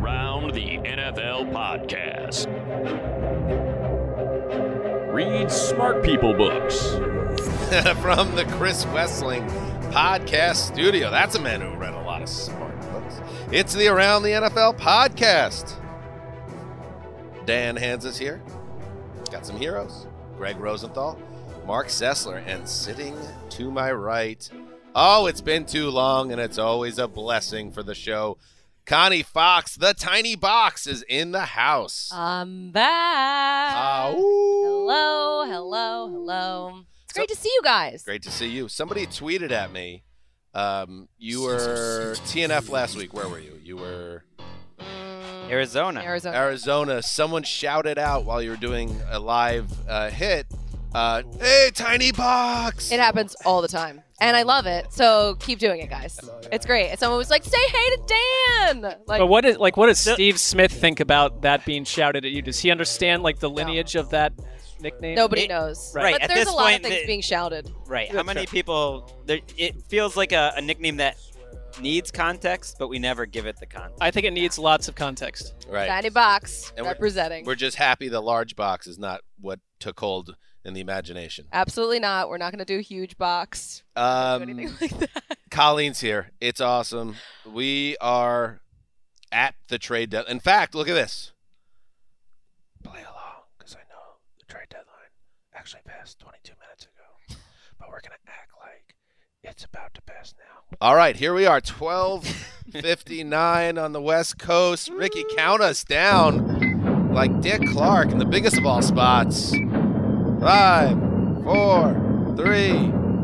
Around the NFL podcast. Read smart people books. From the Chris Wesseling podcast studio. That's a man who read a lot of smart books. It's the Around the NFL podcast. Dan Hanzus is here. Got some heroes. Greg Rosenthal, Mark Sessler, and sitting to my right. Oh, it's been too long, and it's always a blessing for the show. Connie Fox, the tiny box, is in the house. I'm back. Ooh. hello, hello, hello. It's great to see you guys. Great to see you. Somebody tweeted at me. Um, you were TNF last week. Where were you? You were Arizona. Arizona. Arizona. Someone shouted out while you were doing a live uh, hit. Uh, hey, tiny box. It happens all the time. And I love it. So keep doing it, guys. It's great. And someone was like, say hey to Dan. Like, But what is like what does Steve Smith think about that being shouted at you? Does he understand like the lineage of that nickname? nobody It- knows. right, But at there's this a lot point, of things the- being shouted. Right. How many people? There, it feels like a, a nickname that needs context, but we never give it the context. I think it needs lots of context. right. Tiny box And we're- representing. We're just happy the large box is not what took hold in the imagination. Absolutely not. We're not going to do a huge box. or Um, anything like that. Colleen's here. It's awesome. We are at the trade deadline. In fact, look at this. Play along because I know the trade deadline actually passed 22 minutes ago, but we're gonna act like it's about to pass now. All right, here we are, 12:59 on the West Coast. Ricky, count us down like Dick Clark in the biggest of all spots. Five, four, three,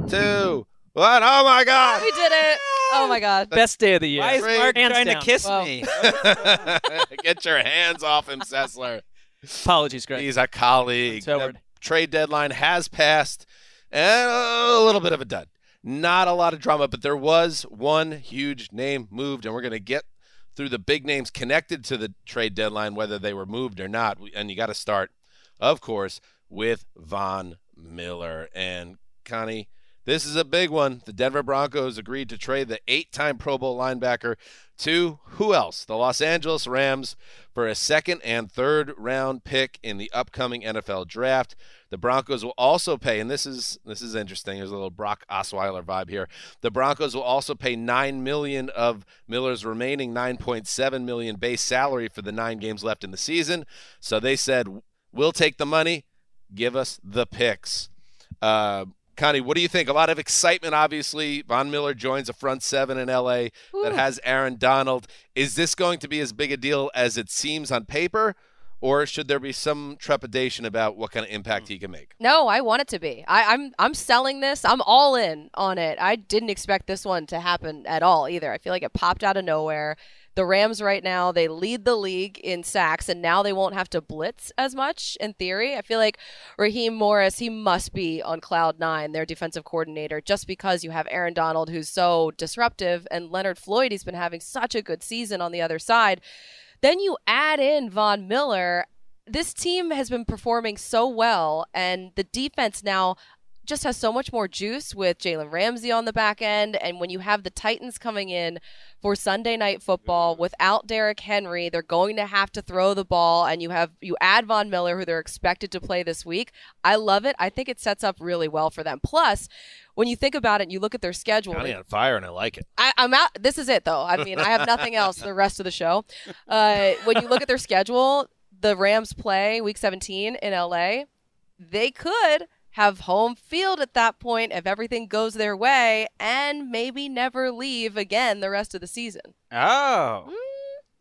two, one. Oh my God! we did it. Oh my God. Best day of the year. Why is Great. Mark Hands trying down. to kiss Wow. me? Get your hands off him, Sessler. Apologies, Greg. He's a colleague. It's Howard. The trade deadline has passed, and a little bit of a dud. Not a lot of drama, but there was one huge name moved, and we're going to get through the big names connected to the trade deadline, whether they were moved or not. And you got to start, of course, with Von Miller. And Connie, this is a big one. The Denver Broncos agreed to trade the eight time Pro Bowl linebacker to who else? The Los Angeles Rams for a second and third round pick in the upcoming NFL draft. The Broncos will also pay, and this is this is interesting. There's a little Brock Osweiler vibe here. The Broncos will also pay nine million of Miller's remaining 9.7 million base salary for the nine games left in the season. So they said, "We'll take the money. Give us the picks." Uh, Connie, what do you think? A lot of excitement, obviously. Von Miller joins a front seven in LA that has Aaron Donald. Is this going to be as big a deal as it seems on paper, or should there be some trepidation about what kind of impact he can make? No, I want it to be. I, I'm I'm selling this. I'm all in on it. I didn't expect this one to happen at all either. I feel like it popped out of nowhere. The Rams right now, they lead the league in sacks, and now they won't have to blitz as much in theory. I feel like Raheem Morris, he must be on cloud nine, their defensive coordinator, just because you have Aaron Donald, who's so disruptive, and Leonard Floyd, he's been having such a good season on the other side. Then you add in Von Miller. This team has been performing so well, and the defense now just has so much more juice with Jalen Ramsey on the back end. And when you have the Titans coming in for Sunday night football without Derrick Henry, they're going to have to throw the ball. And you have you add Von Miller, who they're expected to play this week. I love it. I think it sets up really well for them. Plus, when you think about it, and you look at their schedule. County on fire, and I like it. I, I'm out. This is it, though. I mean, I have nothing else the rest of the show. Uh, when you look at their schedule, the Rams play Week 17 in LA. They could have home field at that point if everything goes their way, and maybe never leave again the rest of the season. Oh, mm.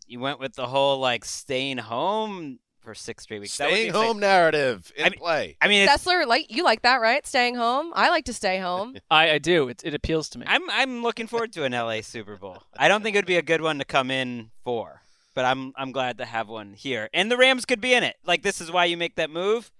you went with the whole like staying home for six straight weeks. Staying be exciting. home narrative in I mean- play. I mean, it's, Sessler, like you like that, right? Staying home. I like to stay home. I, I do. It, it appeals to me. I'm I'm looking forward to an LA Super Bowl. I don't think it would be a good one to come in for, but I'm I'm glad to have one here. And the Rams could be in it. Like this is why you make that move.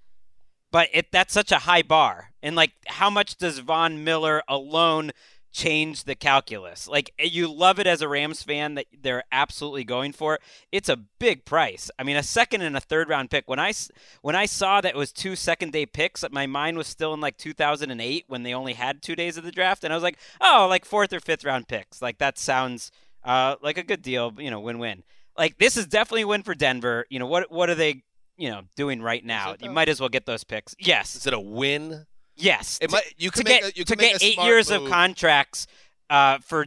But it that's such a high bar. And like how much does Von Miller alone change the calculus? Like you love it as a Rams fan that they're absolutely going for it. It's a big price. I mean, a second and a third round pick. When I when I saw that it was two second day picks, my mind was still in like 2008 when they only had 2 days of the draft and I was like, "Oh, like fourth or fifth round picks." Like that sounds uh, like a good deal, you know, win-win. Like this is definitely a win for Denver. You know, what what are they, you know, doing right now? You might as well get those picks. Yes. Is it a win? Yes. It To- might. You to can make get a, you to can make get a eight smart years of contracts uh, for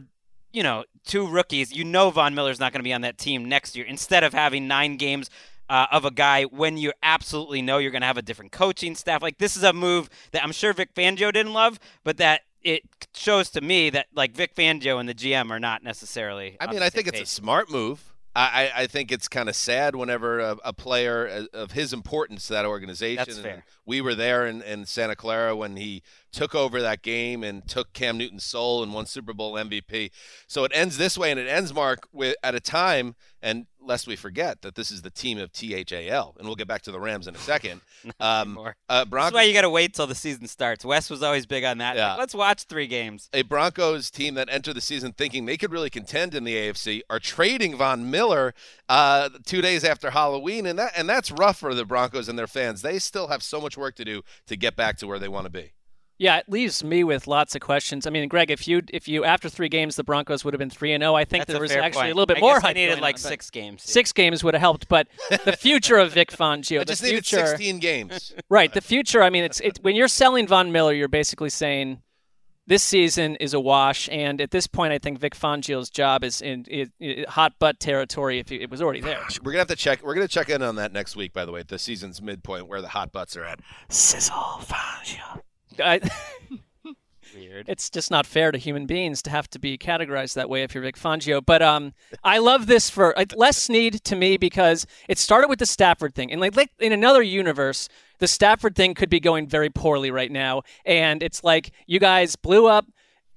you know two rookies. You know Von Miller's not going to be on that team next year. Instead of having nine games uh, of a guy when you absolutely know you're going to have a different coaching staff. Like this is a move that I'm sure Vic Fangio didn't love, but that it shows to me that like Vic Fangio and the GM are not necessarily. I mean, I same think it's a smart move. I, I think it's kind of sad whenever a, a player uh, of his importance to that organization. That's fair. We were there in, in Santa Clara when he took over that game and took Cam Newton's soul and won Super Bowl MVP. So it ends this way, and it ends, Mark, with at a time, and lest we forget that this is the team of THAL, and we'll get back to the Rams in a second. Um, uh, That's why you got to wait till the season starts. Wes was always big on that. Yeah. Let's watch three games. a Broncos team that entered the season thinking they could really contend in the AFC are trading Von Miller uh, two days after Halloween, and that and that's rough for the Broncos and their fans. They still have so much work to do to get back to where they want to be. Yeah, it leaves me with lots of questions. I mean, Greg, if you if you after three games the Broncos would have been three and zero, I think That's there was actually point. a little bit I more. guess I needed going like on, six games. Six games would have helped, but the future of Vic Fangio, I the just needed future, 16 games. right? The future. I mean, it's it, when you're selling Von Miller, you're basically saying this season is a wash, and at this point, I think Vic Fangio's job is in, in, in hot butt territory if it was already there. We're gonna have to check. We're gonna check in on that next week. By the way, at the season's midpoint, where the hot butts are at. Sizzle Fangio. I, Weird. it's just not fair to human beings to have to be categorized that way if you're Vic Fangio. But um, I love this for like, Les Snead to me because it started with the Stafford thing, and like, like in another universe, the Stafford thing could be going very poorly right now, and it's like you guys blew up.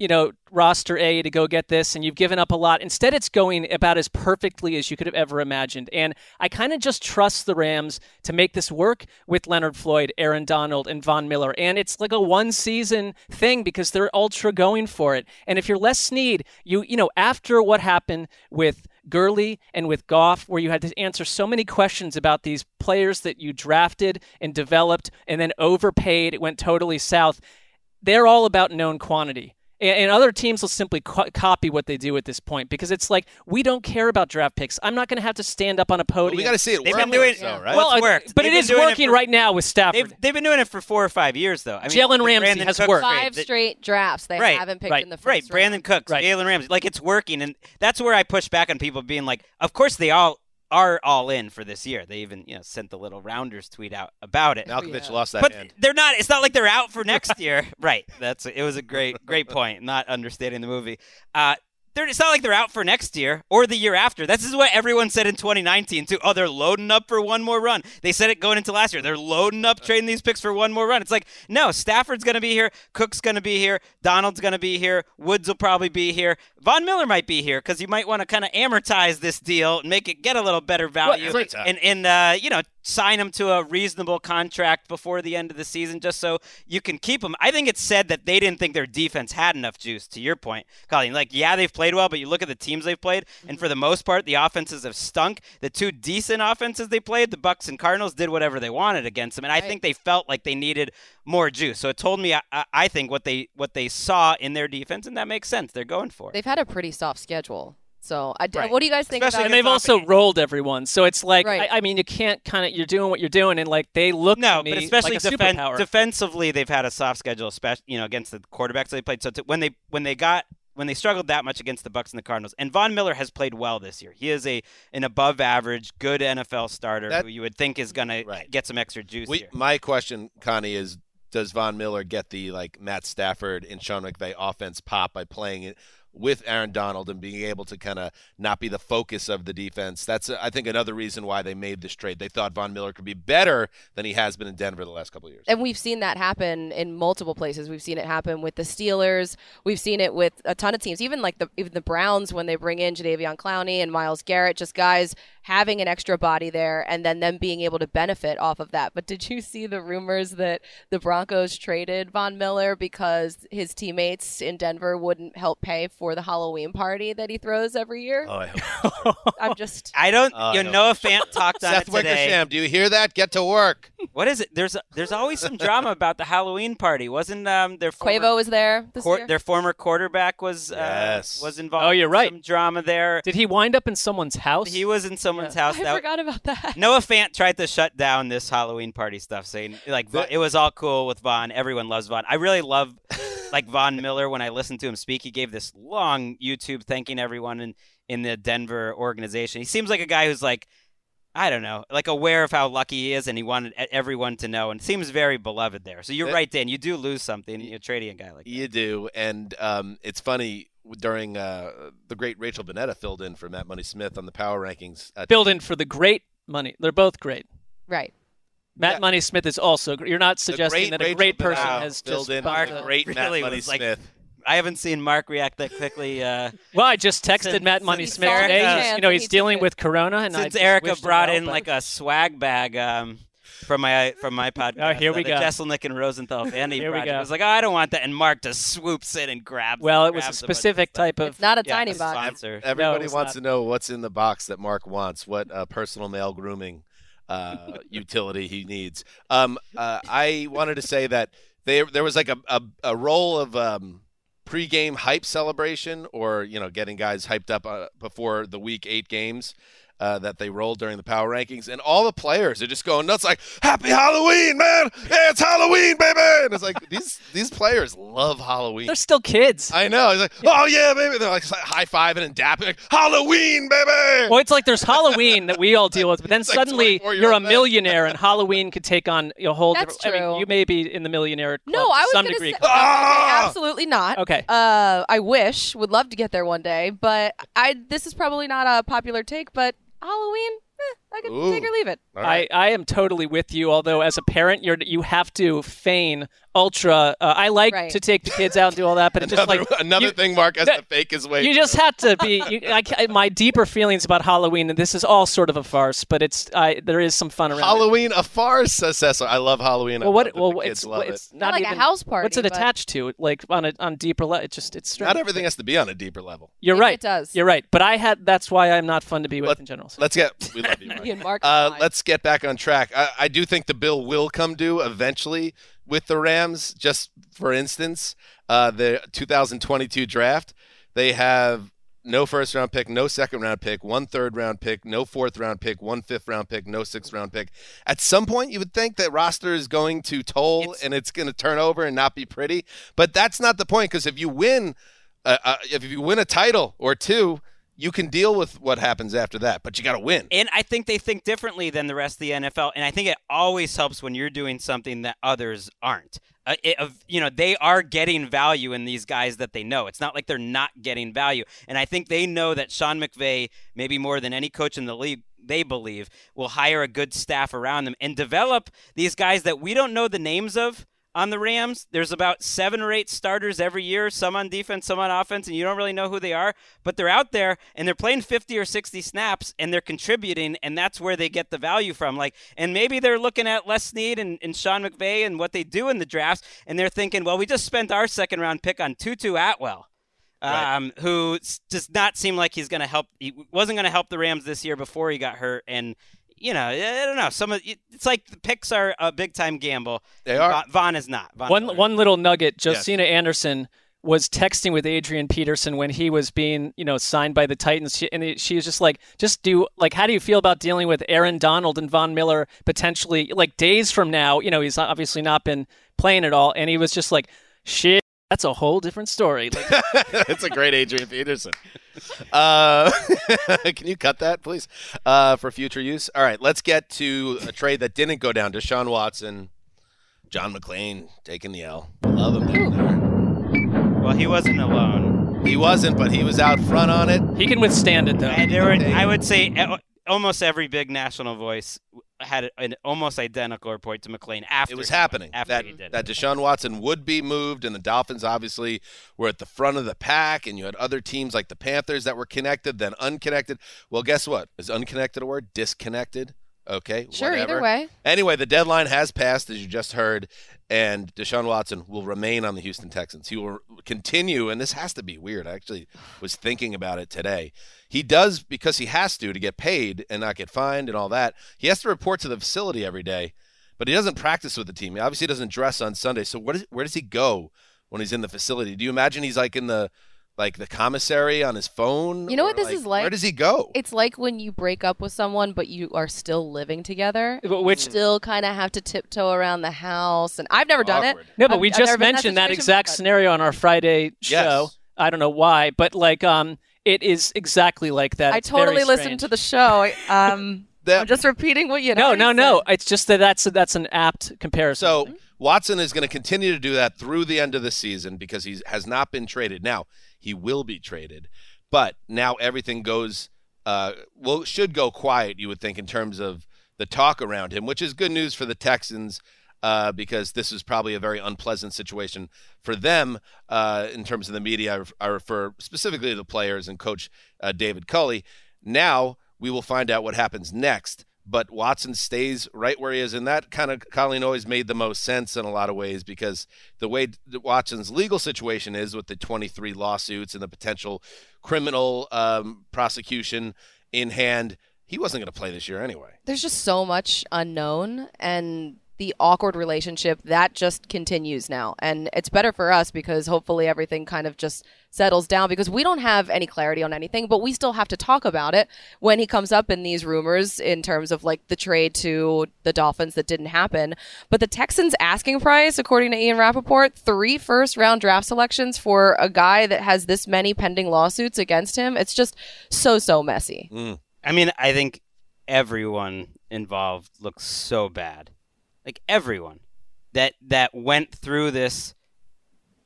You know, roster A to go get this, and you've given up a lot. Instead, it's going about as perfectly as you could have ever imagined. And I kind of just trust the Rams to make this work with Leonard Floyd, Aaron Donald, and Von Miller. And it's like a one season thing because they're ultra going for it. And if you're Les Snead, you you know, after what happened with Gurley and with Goff, where you had to answer so many questions about these players that you drafted and developed and then overpaid, it went totally south. They're all about known quantity. And, and other teams will simply co- copy what they do at this point because it's like we don't care about draft picks. I'm not going to have to stand up on a podium. we got to see it They've work. been doing- it, though, right? well, It's I- worked. but They've it been is doing it working for- right now with Stafford. They've, they've been doing it for four or five years, though. I mean, Jalen the Ramsey Brandon has Cooks worked. trade Five straight drafts they Right, haven't picked right, in the first Right, Brandon round. Cooks, Right. Jalen Ramsey. Like it's working, and that's where I push back on people being like, "Of course they all are all in for this year." They even you know sent the little Rounders tweet out about it. Malkovich Yeah. lost that but hand. they're not. It's not like they're out for next year. right. That's it. Was a great great point. Not understanding the movie. Uh, they're, it's not like they're out for next year or the year after. This is what everyone said in 2019 too. Oh, they're loading up for one more run. They said it going into last year. They're loading up, trading these picks for one more run. It's like no, Stafford's going to be here, Cook's going to be here, Donald's going to be here, Woods will probably be here, Von Miller might be here because you might want to kind of amortize this deal and make it get a little better value, Well, and and uh, you know sign him to a reasonable contract before the end of the season just so you can keep him. I think it's said that they didn't think their defense had enough juice, to your point, Colleen. Like, yeah, they've played well, but you look at the teams they've played, and mm-hmm. for the most part, the offenses have stunk. The two decent offenses they played, the Bucs and Cardinals, did whatever they wanted against them. And I Right. think they felt like they needed more juice. So it told me, I, I- I think, what they what they saw in their defense, and that makes sense. They're going for it. They've had a pretty soft schedule. So, I, Right. what do you guys think Especially about and they've against also rolled everyone. So it's like, Right. I, I mean, you can't kind of, you're doing what you're doing, and like they look No, to me but especially like a defen- defensively, they've had a soft schedule, especially you know against the quarterbacks they played. So to, when they when they got when they struggled that much against the Bucs and the Cardinals, and Von Miller has played well this year. He is a an above average, good NFL starter That- who you would think is going to get some extra juice We, here. my question, Connie, is does Von Miller get the like Matt Stafford and Sean McVay offense pop by playing it with Aaron Donald and being able to kind of not be the focus of the defense? That's I think another reason why they made this trade. They thought Von Miller could be better than he has been in Denver the last couple of years. And we've seen that happen in multiple places. We've seen it happen with the Steelers. We've seen it with a ton of teams, even like the even the Browns when they bring in Jadeveon Clowney and Myles Garrett, just guys having an extra body there and then them being able to benefit off of that. But did you see the rumors that the Broncos traded Von Miller because his teammates in Denver wouldn't help pay for the Halloween party that he throws every year? Oh, I hope. I'm just I don't. Oh, you know, Noah Fant talked on Seth it today. Wickersham, do you hear that? Get to work. What is it? There's there's always some drama about the Halloween party. Wasn't um their former, Quavo was there this quar- year. their former quarterback was uh, Yes. was involved. Oh, you're right. Some drama there. Did he wind up in someone's house? He was in someone's house. I That- forgot about that. Noah Fant tried to shut down this Halloween party stuff, saying like The- it was all cool with Von. Everyone loves Von. I really love like Von Miller. When I listened to him speak, he gave this long YouTube thanking everyone in in the Denver organization. He seems like a guy who's like. I don't know, like aware of how lucky he is, and he wanted e- everyone to know, and seems very beloved there. So you're Uh, right, Dan. You do lose something. You're trading a guy like that. You do, and um, it's funny during uh, the great Rachel Bonnetta filled in for Matt Money Smith on the power rankings. Uh, Filled in for the great money. They're both great. right. Matt Yeah. Money Smith is also. gr- You're not suggesting great that a Rachel great person Bonnetta has filled just in bumped for the- the great Matt really Money was like- Smith. I haven't seen Mark react that quickly. Uh, Well, I just texted Since- Matt Money since Smith Erica- today. He's- you know, he's dealing with Corona, and since just Erica brought in like a swag bag um, from my from my podcast. Oh, here we uh, go. Jeselnik and Rosenthal Vandy Here we project. go. I was like, oh, I don't want that, and Mark just swoops in and grabs. Well, it was a grabs bunch of specific type of. It's not a Yeah, tiny a box. sponsor. Everybody it's wants not. to know what's in the box that Mark wants, what uh, personal male grooming uh, utility he needs. Um, uh, I wanted to say that there there was like a, a, a roll of um, pregame hype celebration, or you know, getting guys hyped up uh, before the week eight games. Uh, that they rolled during the power rankings, and all the players are just going nuts, like "Happy Halloween, man! Yeah, it's Halloween, baby!" And it's like these these players love Halloween. They're still kids. I know. He's like, oh yeah, baby. They're like high fiving and dapping, like Halloween, baby. Well, it's like there's Halloween that we all deal with, but then It's like suddenly 24 you're a old men. millionaire, and Halloween could take on a whole. That's different, I mean, true. you may be in the millionaire club No, to I was some gonna degree. say Ah! absolutely not. Okay. Uh, I wish would love to get there one day, but I this is probably not a popular take, but Halloween, eh, I can Ooh. take or leave it. All right. I, I am totally with you. Although as a parent, you're you have to feign ultra. Uh, I like Right. to take the kids out and do all that, but it's just like another you- thing Mark has that- to fake his way. You just through. have to be. You, I, my deeper feelings about Halloween, and this is all sort of a farce, but it's I, there is some fun around. it. Halloween a farce, says Sessler. I love Halloween. Well, what? love that Well, the it's kids love it's it. not like a house party, What's it but- attached to? Like on a on deeper level, it just it's strange. Not everything has to be on a deeper level. You're It- right. it does. You're right. But I had. That's why I'm not fun to be with Let- in general. So. Let's get. We love you, Mark. Me Mark. Uh, let's get back on track. I, I do think the bill will come due eventually with the Rams. Just for instance, uh, the 2022 draft, they have no first round pick, no second round pick, one third round pick, no fourth round pick, one fifth round pick, no sixth round pick. At some point, you would think that roster is going to toll It's- and it's going to turn over and not be pretty. But that's not the point because if you win, uh, uh, if you win a title or two, you can deal with what happens after that, but you got to win. And I think they think differently than the rest of the NFL. And I think it always helps when you're doing something that others aren't. Uh, it, uh, you know, they are getting value in these guys that they know. It's not like they're not getting value. And I think they know that Sean McVay, maybe more than any coach in the league, they believe, will hire a good staff around them and develop these guys that we don't know the names of on the Rams. There's about seven or eight starters every year, some on defense, some on offense, and you don't really know who they are, but they're out there and they're playing 50 or 60 snaps and they're contributing, and that's where they get the value from. Like, and maybe they're looking at Les Snead and, and Sean McVay and what they do in the drafts, and they're thinking, well, we just spent our second round pick on Tutu Atwell. Right. Um, who does not seem like he's going to help. He wasn't going to help the Rams this year before he got hurt, and you know, I don't know. Some of it's like the picks are a big time gamble. They are. Von, Von is not. Von One Miller. one little nugget: Yes. Josina Anderson was texting with Adrian Peterson when he was being, you know, signed by the Titans, she, and he- she was just like, "Just do like, how do you feel about dealing with Aaron Donald and Von Miller potentially like days from now? You know, he's obviously not been playing at all, and he was just like, shit." That's a whole different story. Like, That's a great Adrian Peterson. Uh, can you cut that, please, uh, for future use? All right, let's get to a trade that didn't go down. Deshaun Watson, John McClain taking the L. Love him down there. Well, he wasn't alone. He wasn't, but he was out front on it. he can withstand it though. And there were, I would say uh, almost every big national voice had an almost identical report to McClain after It was happening. After that he did that it. Deshaun Watson would be moved, and the Dolphins obviously were at the front of the pack, and you had other teams like the Panthers that were connected, then unconnected. Well, guess what? Is unconnected a word? Disconnected. Okay. Sure, whatever. either way. Anyway, the deadline has passed, as you just heard, and Deshaun Watson will remain on the Houston Texans. He will continue, and this has to be weird. I actually was thinking about it today. He does because he has to to get paid and not get fined and all that. He has to report to the facility every day, but he doesn't practice with the team. He obviously doesn't dress on Sunday. So what is, where does he go when he's in the facility? Do you imagine he's like in the like the commissary on his phone? You know what Or, this is like? Where does he go? It's like when you break up with someone, but you are still living together. But which- still kind of have to tiptoe around the house, and I've never done Awkward. it. No, but I've- we just never been in mentioned that situation, exact but- scenario on our Friday show. Yes. I don't know why, but like, um, it is exactly like that. I It's totally listened to the show. Um, That- I'm just repeating what you know. No, no, no. It's just that that's that's an apt comparison. So Watson is going to continue to do that through the end of the season because he has not been traded. Now he will be traded, but now everything goes uh, well should go quiet. You would think in terms of the talk around him, which is good news for the Texans. Uh, because this is probably a very unpleasant situation for them uh, in terms of the media. I, ref- I refer specifically to the players and coach uh, David Culley. Now we will find out what happens next. But Watson stays right where he is, and that kind of Colleen always made the most sense in a lot of ways because the way Watson's legal situation is with the 23 lawsuits and the potential criminal um, prosecution in hand, he wasn't going to play this year anyway. There's just so much unknown, and the awkward relationship that just continues now. And it's better for us because hopefully everything kind of just settles down because we don't have any clarity on anything, but we still have to talk about it when he comes up in these rumors in terms of like the trade to the Dolphins that didn't happen. But the Texans asking price, according to Ian Rapoport, three first round draft selections for a guy that has this many pending lawsuits against him. It's just so, so messy. Mm. I mean, I think everyone involved looks so bad. Like everyone that that went through this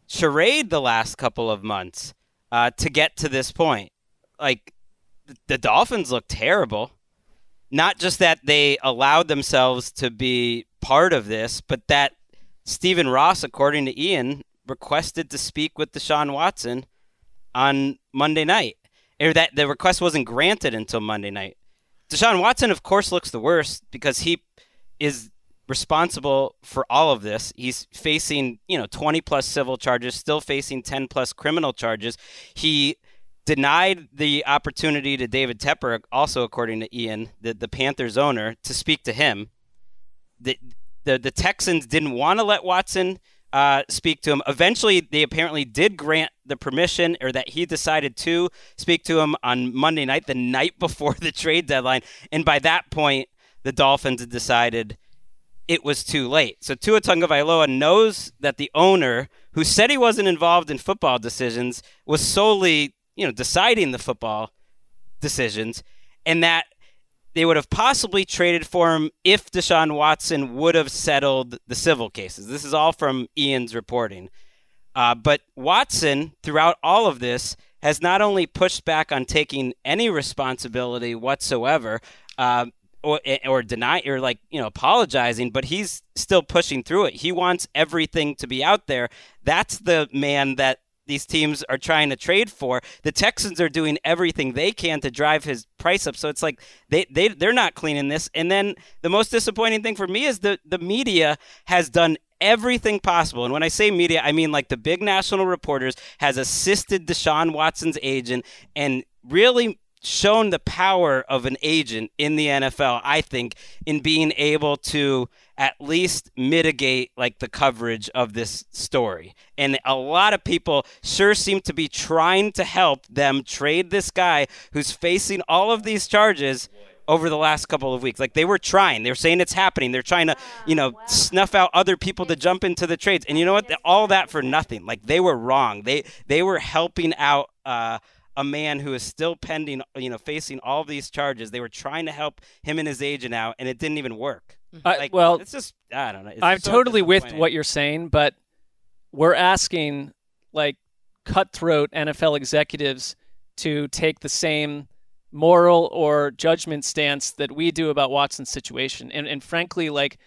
charade the last couple of months uh, to get to this point. Like the Dolphins look terrible. Not just that they allowed themselves to be part of this, but that Stephen Ross, according to Ian, requested to speak with Deshaun Watson on Monday night. Or that the request wasn't granted until Monday night. Deshaun Watson, of course, looks the worst because he is responsible for all of this. He's facing, you know, 20 plus civil charges, still facing 10 plus criminal charges. He denied the opportunity to David Tepper, also according to Ian, the, the Panthers owner, to speak to him. The, the, the Texans didn't want to let Watson uh, speak to him. Eventually, they apparently did grant the permission, or that he decided to speak to him on Monday night, the night before the trade deadline. And by that point, the Dolphins had decided it was too late. So Tua Tagovailoa knows that the owner, who said he wasn't involved in football decisions, was solely, you know, deciding the football decisions, and that they would have possibly traded for him if Deshaun Watson would have settled the civil cases. This is all from Ian's reporting. Uh, but Watson, throughout all of this, has not only pushed back on taking any responsibility whatsoever, uh, or eh, or deny or like you know apologizing, but he's still pushing through it. He wants everything to be out there. That's the man that these teams are trying to trade for. The Texans are doing everything they can to drive his price up. So it's like they, they they're not cleaning this. And then the most disappointing thing for me is the the media has done everything possible. And when I say media, I mean like the big national reporters has assisted Deshaun Watson's agent and really shown the power of an agent in the NFL, I think, in being able to at least mitigate like the coverage of this story. And a lot of people sure seem to be trying to help them trade this guy who's facing all of these charges over the last couple of weeks. Like they were trying. They were saying it's happening. They're trying to, you know, snuff out other people to jump into the trades. And you know what? All that for nothing. Like they were wrong. They they were helping out uh a man who is still pending, you know, facing all these charges. They were trying to help him and his agent out, and it didn't even work. Uh, Like, well, it's just I don't know. It's I'm so totally with what you're saying, but we're asking like cutthroat NFL executives to take the same moral or judgment stance that we do about Watson's situation. And and frankly, like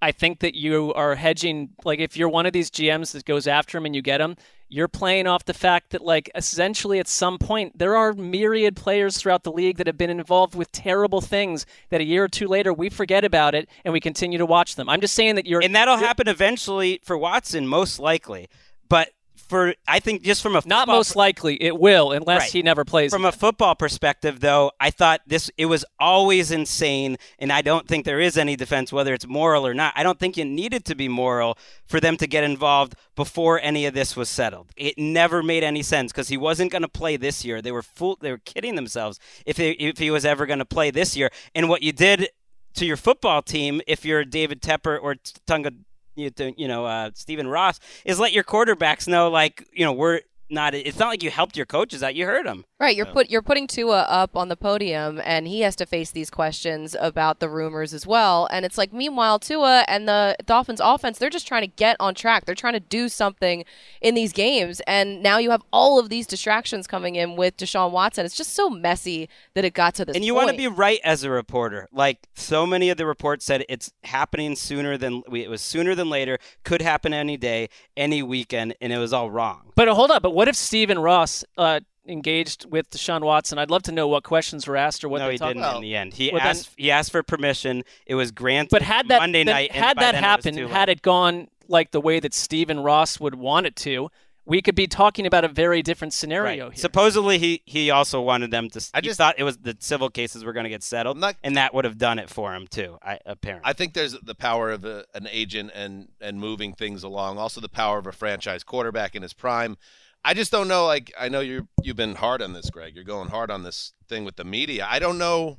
I think that you are hedging like if you're one of these GMs that goes after him and you get him, you're playing off the fact that like essentially at some point there are myriad players throughout the league that have been involved with terrible things that a year or two later we forget about it and we continue to watch them. I'm just saying that you're and that'll happen eventually for Watson, most likely. But for I think just from a not most likely it will unless Right. he never plays. From a football perspective, though, I thought this it was always insane, and I don't think there is any defense, whether it's moral or not. I don't think it needed to be moral for them to get involved before any of this was settled. It never made any sense because he wasn't going to play this year. They were fool. They were kidding themselves if they, if he was ever going to play this year. And what you did to your football team, if you're David Tepper or Tunga, you, you know, uh, Stephen Ross, is let your quarterbacks know, like, you know, we're not. It's not like you helped your coaches out; you hurt them. Right, you're put you're putting Tua up on the podium, and he has to face these questions about the rumors as well. And it's like, meanwhile, Tua and the Dolphins' offense, they're just trying to get on track. They're trying to do something in these games, and now you have all of these distractions coming in with Deshaun Watson. It's just so messy that it got to this. and you want to be right as a reporter. Like so many of the reports said, it's happening sooner than it was sooner than later. Could happen any day, any weekend, and it was all wrong. But hold up. But what if Stephen Ross uh, engaged with Deshaun Watson? I'd love to know what questions were asked or what no, they he talked didn't about. in the end. He Well, then- asked. he asked for permission. It was granted. But had that Monday then- night, had that then it happened, had it gone like the way that Stephen Ross would want it to, we could be talking about a very different scenario Right. here. Supposedly, he he also wanted them to. I he just- thought it was the civil cases were going to get settled, not- and that would have done it for him too. I, apparently, I think there's the power of a, an agent and and moving things along. Also, the power of a franchise quarterback in his prime. I just don't know. Like, I know you you've been hard on this, Greg. You're going hard on this thing with the media. I don't know.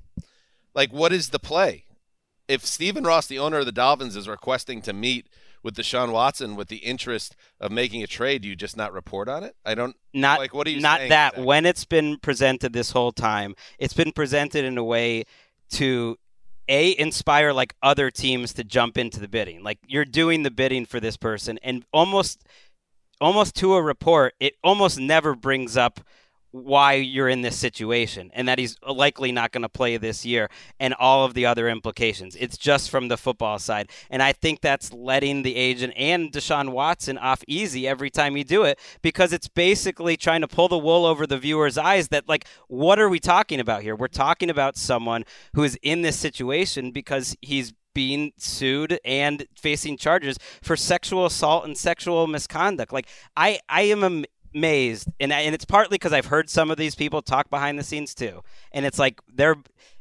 Like, what is the play? If Stephen Ross, the owner of the Dolphins, is requesting to meet with Deshaun Watson with the interest of making a trade, do you just not report on it? I don't. not like what are you not that exactly? when it's been presented this whole time it's been presented in a way to a inspire like other teams to jump into the bidding like you're doing the bidding for this person and almost almost to a report it almost never brings up why you're in this situation and that he's likely not going to play this year and all of the other implications. It's just from the football side. And I think that's letting the agent and Deshaun Watson off easy every time you do it because it's basically trying to pull the wool over the viewer's eyes that, like, what are we talking about here? We're talking about someone who is in this situation because he's being sued and facing charges for sexual assault and sexual misconduct. Like I, I am am- amazed, and I, and it's partly because I've heard some of these people talk behind the scenes too, and it's like they're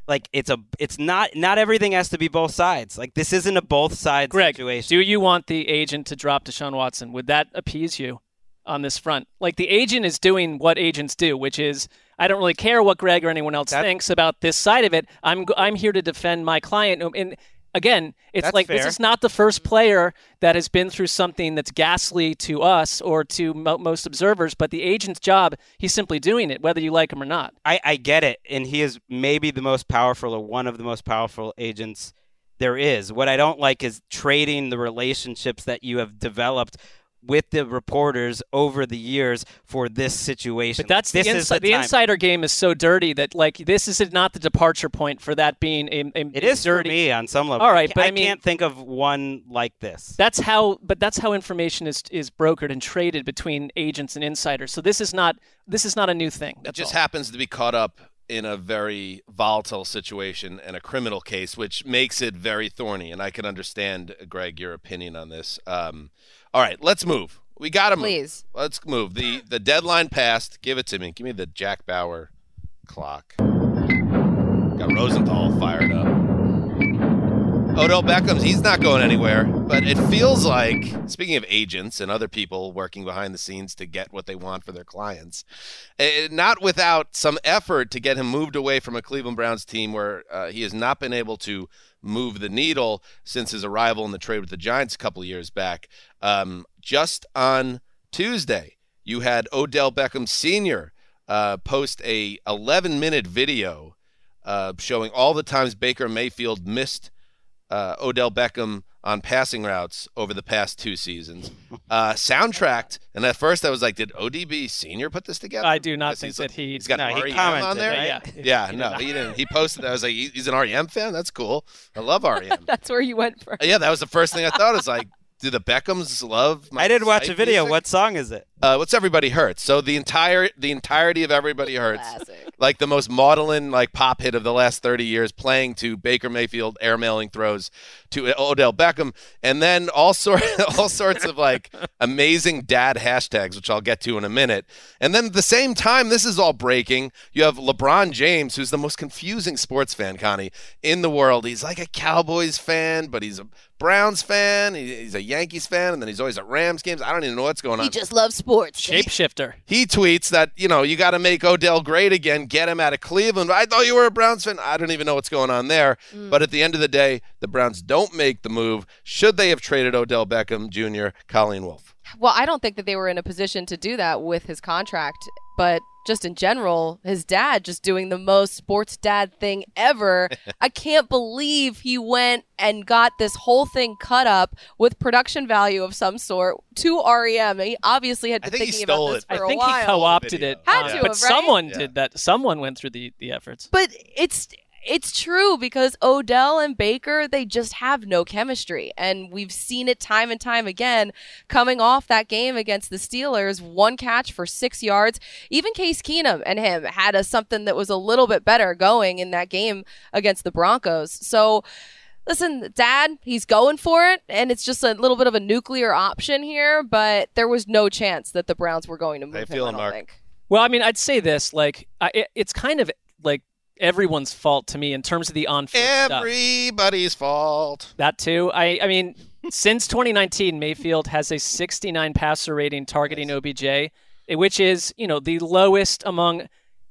like it's a it's not not everything has to be both sides. Like this isn't a both sides Greg, situation. do you want the agent to drop Deshaun Watson? Would that appease you on this front? Like the agent is doing what agents do, which is I don't really care what Greg or anyone else That- thinks about this side of it. I'm I'm here to defend my client, and again, it's That's like this is not the first mm-hmm. player that has been through something that's ghastly to us or to mo- most observers, but the agent's job, he's simply doing it, whether you like him or not. I, I get it, and he is maybe the most powerful or one of the most powerful agents there is. What I don't like is trading the relationships that you have developed with the reporters over the years for this situation. But that's this the, is the, the insider game is so dirty that like this is not the departure point for that being a, a It is dirty. for me on some level. All right, I, but I I mean- can't think of one like this. That's how, but that's how information is is brokered and traded between agents and insiders. So this is not this is not a new thing. It just all. happens to be caught up in a very volatile situation and a criminal case, which makes it very thorny. And I can understand, Greg, your opinion on this. Um, all right, let's move. We got to move. Please. Let's move. the The deadline passed. Give it to me. Give me the Jack Bauer clock. Got Rosenthal fired up. Odell Beckham's he's not going anywhere, but it feels like speaking of agents and other people working behind the scenes to get what they want for their clients, eh, not without some effort to get him moved away from a Cleveland Browns team where uh, he has not been able to move the needle since his arrival in the trade with the Giants a couple years back. Um, just on Tuesday, you had Odell Beckham Sr. Uh, post a 11 minute video uh, showing all the times Baker Mayfield missed uh, Odell Beckham on passing routes over the past two seasons. Uh, soundtracked, and at first I was like, "Did ODB Senior put this together?" I do not think he's that like- he. He's got No, he REM commented, on there. right? Yeah, Yeah, He did no, not. he didn't. He posted. that. I was like, "He's an REM fan. That's cool. I love REM." That's where you went for. yeah, that was the first thing I thought. Is like, do the Beckhams love? My I did watch Skype a video. music? What song is it? Uh, what's Everybody Hurts? So the entire the entirety of Everybody Hurts, Classic. like the most maudlin like pop hit of the last thirty years, playing to Baker Mayfield airmailing throws to Odell Beckham, and then all sort all sorts of like amazing dad hashtags, which I'll get to in a minute. And then at the same time, this is all breaking. You have LeBron James, who's the most confusing sports fan, Connie, in the world. He's like a Cowboys fan, but he's a Browns fan. He's a Yankees fan, and then he's always at Rams games. I don't even know what's going on. He just loves sports. Shapeshifter. He tweets that, you know, you got to make Odell great again, get him out of Cleveland. I thought you were a Browns fan. I don't even know what's going on there. Mm. But at the end of the day, the Browns don't make the move. Should they have traded Odell Beckham Jr., Colleen Wolfe? Well, I don't think that they were in a position to do that with his contract, but just in general, his dad just doing the most sports dad thing ever. I can't believe he went and got this whole thing cut up with production value of some sort to REM. He obviously had I been think thinking about this it. for I think a he co-opted it, Had uh, to but have, right? someone Yeah. did that. Someone went through the the efforts. But it's it's true because Odell and Baker they just have no chemistry and we've seen it time and time again coming off that game against the Steelers one catch for 6 yards even Case Keenum and him had a something that was a little bit better going in that game against the Broncos so Listen, Dad, he's going for it, and it's just a little bit of a nuclear option here. But there was no chance that the Browns were going to move How you him. I don't Mark? think. Well, I mean, I'd say this like I, it, it's kind of like everyone's fault to me in terms of the on-field stuff. Everybody's fault. That too. I I mean, since 2019, Mayfield has a 69 passer rating targeting OBJ, eh, which is you know the lowest among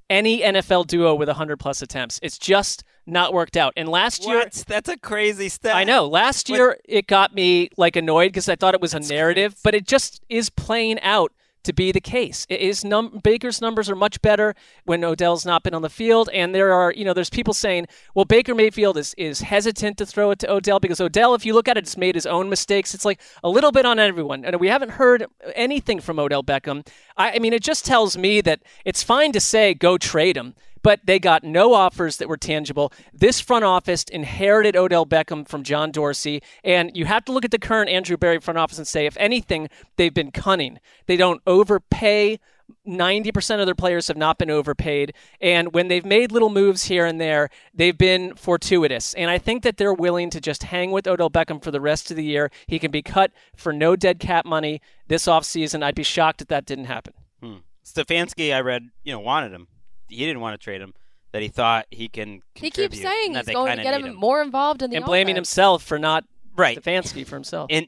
any NFL duo with 100 plus attempts. It's just not worked out. And last year, What? That's a crazy stat. I know. Last What- year, it got me like annoyed because I thought it was a narrative, but it just is playing out to be the case. It is num- Baker's numbers are much better when Odell's not been on the field, and there are you know there's people saying, well, Baker Mayfield is is hesitant to throw it to Odell because Odell, if you look at it, has made his own mistakes. It's like a little bit on everyone, and we haven't heard anything from Odell Beckham. I, I mean, it just tells me that it's fine to say go trade him but they got no offers that were tangible. This front office inherited Odell Beckham from John Dorsey, and you have to look at the current Andrew Berry front office and say, if anything, they've been cunning. They don't overpay. 90% of their players have not been overpaid. And when they've made little moves here and there, they've been fortuitous. And I think that they're willing to just hang with Odell Beckham for the rest of the year. He can be cut for no dead cap money this offseason. I'd be shocked if that didn't happen. Hmm. Stefanski, I read, you know, wanted him. He didn't want to trade him. That he thought he can. He keeps saying that he's they going to get need him, more involved in the And blaming offense. himself for not Right. Stefanski for himself. And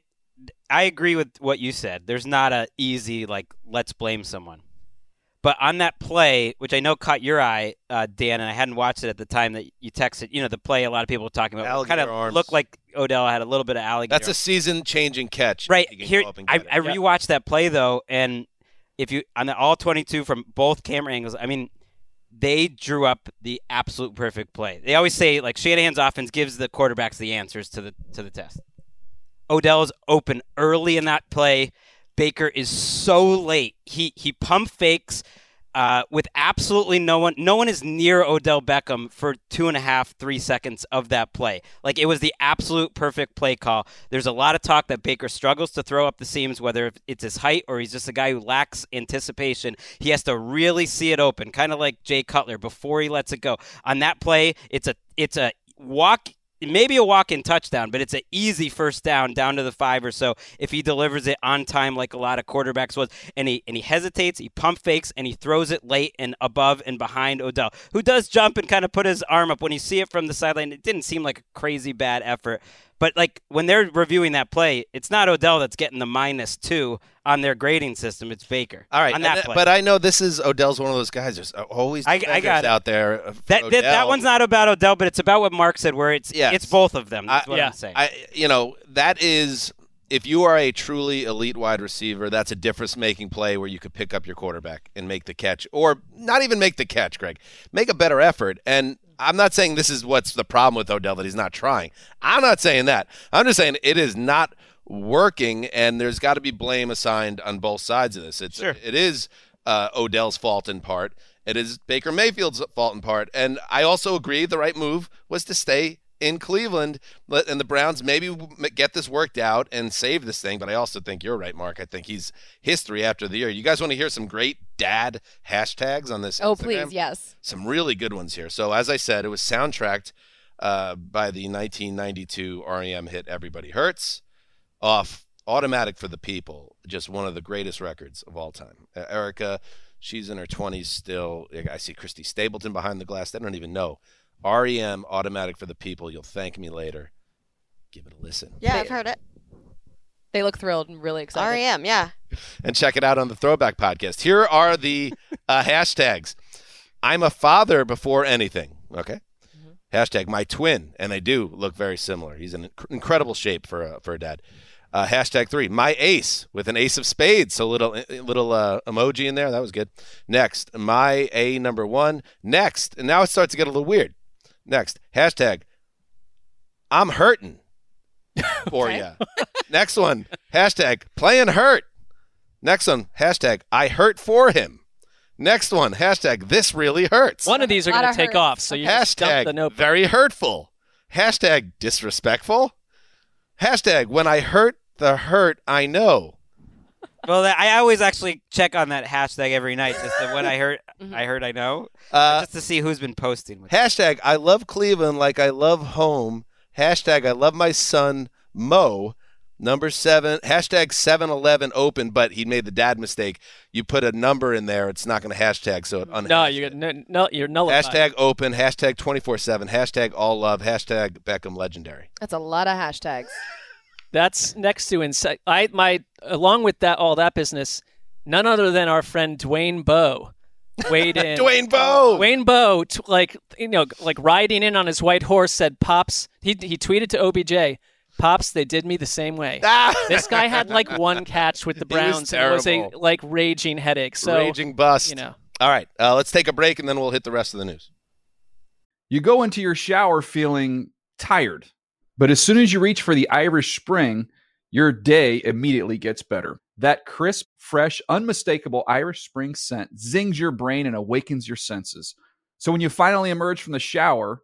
I agree with what you said. There's not a easy like let's blame someone. But on that play, which I know caught your eye, uh, Dan, and I hadn't watched it at the time that you texted. You know, the play a lot of people were talking about kind of arms. looked like Odell had a little bit of alligator. That's a season-changing catch. right here. go up and I, get it. I rewatched that play though, and if you on the all 22 from both camera angles, I mean, they drew up the absolute perfect play. They always say like Shanahan's offense gives the quarterbacks the answers to the to the test. Odell's open early in that play. Baker is so late. He he pump fakes uh, with absolutely no one. No one is near Odell Beckham for two and a half, three seconds of that play. Like it was the absolute perfect play call. There's a lot of talk that Baker struggles to throw up the seams, whether it's his height or he's just a guy who lacks anticipation. He has to really see it open, kind of like Jay Cutler before he lets it go. On that play, it's a it's a walk maybe a walk-in touchdown, but it's an easy first down down to the five or so if he delivers it on time like a lot of quarterbacks was. And he and he hesitates, he pump fakes, and he throws it late and above and behind Odell, who does jump and kind of put his arm up when you see it from the sideline. It didn't seem like a crazy bad effort. But like when they're reviewing that play, it's not Odell that's getting the minus two on their grading system. It's Baker. All right, on that and- play. but I know this is Odell's one of those guys. There's always I- I defenders got it. out there. that, that that one's not about Odell, but it's about what Mark said, where it's Yes. it's both of them. That's I- what yeah. I'm saying. I, you know, that is if you are a truly elite wide receiver, that's a difference-making play where you could pick up your quarterback and make the catch, or not even make the catch, Greg. Make a better effort. And I'm not saying this is what's the problem with Odell that he's not trying. I'm not saying that. I'm just saying it is not working, and there's got to be blame assigned on both sides of this. It's Sure. it is uh, Odell's fault in part. It is Baker Mayfield's fault in part. And I also agree the right move was to stay in Cleveland, let- and the Browns maybe get this worked out and save this thing. But I also think you're right, Mark. I think he's history after the year. You guys want to hear some great dad hashtags on this? Oh, Instagram? please, yes. Some really good ones here. So as I said, it was soundtracked uh, by the 1992 REM hit "Everybody Hurts" off "Automatic for the People." Just one of the greatest records of all time. Uh, Erica, she's in her 20s still. I see Christy Stapleton behind the glass. They don't even know. REM "Automatic for the People." You'll thank me later. Give it a listen. Yeah, I've heard it. They look thrilled and really excited. REM, yeah. and check it out on the Throwback Podcast. Here are the uh, hashtags. I'm a father before anything. Okay. Hashtag my twin, and they do look very similar. He's in incredible shape for a, for a dad. Uh, hashtag three, my ace with an ace of spades. So little little uh, emoji in there. That was good. Next, my a number one. Next, and now it starts to get a little weird. Next, hashtag I'm hurting for you. Next one, hashtag playing hurt. Next one, hashtag I hurt for him. Next one, hashtag this really hurts. One of these are going to take hurts. off, so you just the Hashtag notebook. very hurtful. Hashtag disrespectful. Hashtag when I hurt the hurt I know. Well, that, I always actually check on that hashtag every night, just that when I heard, I heard, I know, Uh, just to see who's been posting. With hashtag I love Cleveland like I love home. Hashtag I love my son Mo. Number seven, hashtag 7 Eleven open, but he made the dad mistake. You put a number in there, it's not going to hashtag, so it No, you're no, no, you're nullified. Hashtag open, hashtag 24 7, hashtag all love, hashtag Beckham legendary. That's a lot of hashtags. That's next to inside. I my along with that all that business. None other than our friend Dwayne Bowe weighed in. Dwayne Bowe! Wayne Bowe, t- like you know, like riding in on his white horse, said, "Pops." He he tweeted to OBJ, "Pops, they did me the same way." Ah! this guy had like one catch with the Browns, and it was a terrible. like raging headache. So Raging bust. you know. All right, uh, let's take a break and then we'll hit the rest of the news. You go into your shower feeling tired, but as soon as you reach for the Irish Spring, your day immediately gets better. That crisp, fresh, unmistakable Irish Spring scent zings your brain and awakens your senses. So when you finally emerge from the shower,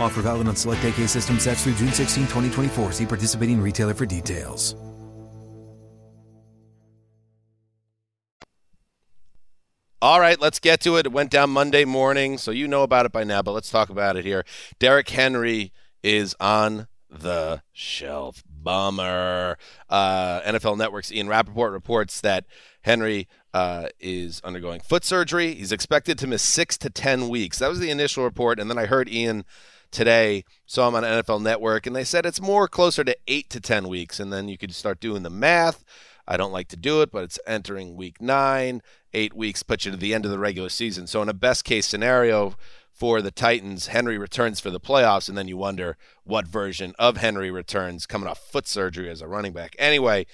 Offer valid on select AK system sets through June 16, 2024. See participating retailer for details. All right, let's get to it. It went down Monday morning, so you know about it by now, but let's talk about it here. Derrick Henry is on the shelf. Bummer. Uh, NFL Network's Ian Rapoport reports that Henry uh, is undergoing foot surgery. He's expected to miss six to 10 weeks. That was the initial report, and then I heard Ian today, saw him on NFL Network, and they said it's more closer to eight to 10 weeks, and then you could start doing the math. I don't like to do it, but it's entering week nine. Eight weeks puts you to the end of the regular season. So, in a best case scenario for the Titans, Henry returns for the playoffs, and then you wonder what version of Henry returns coming off foot surgery as a running back. Anyway,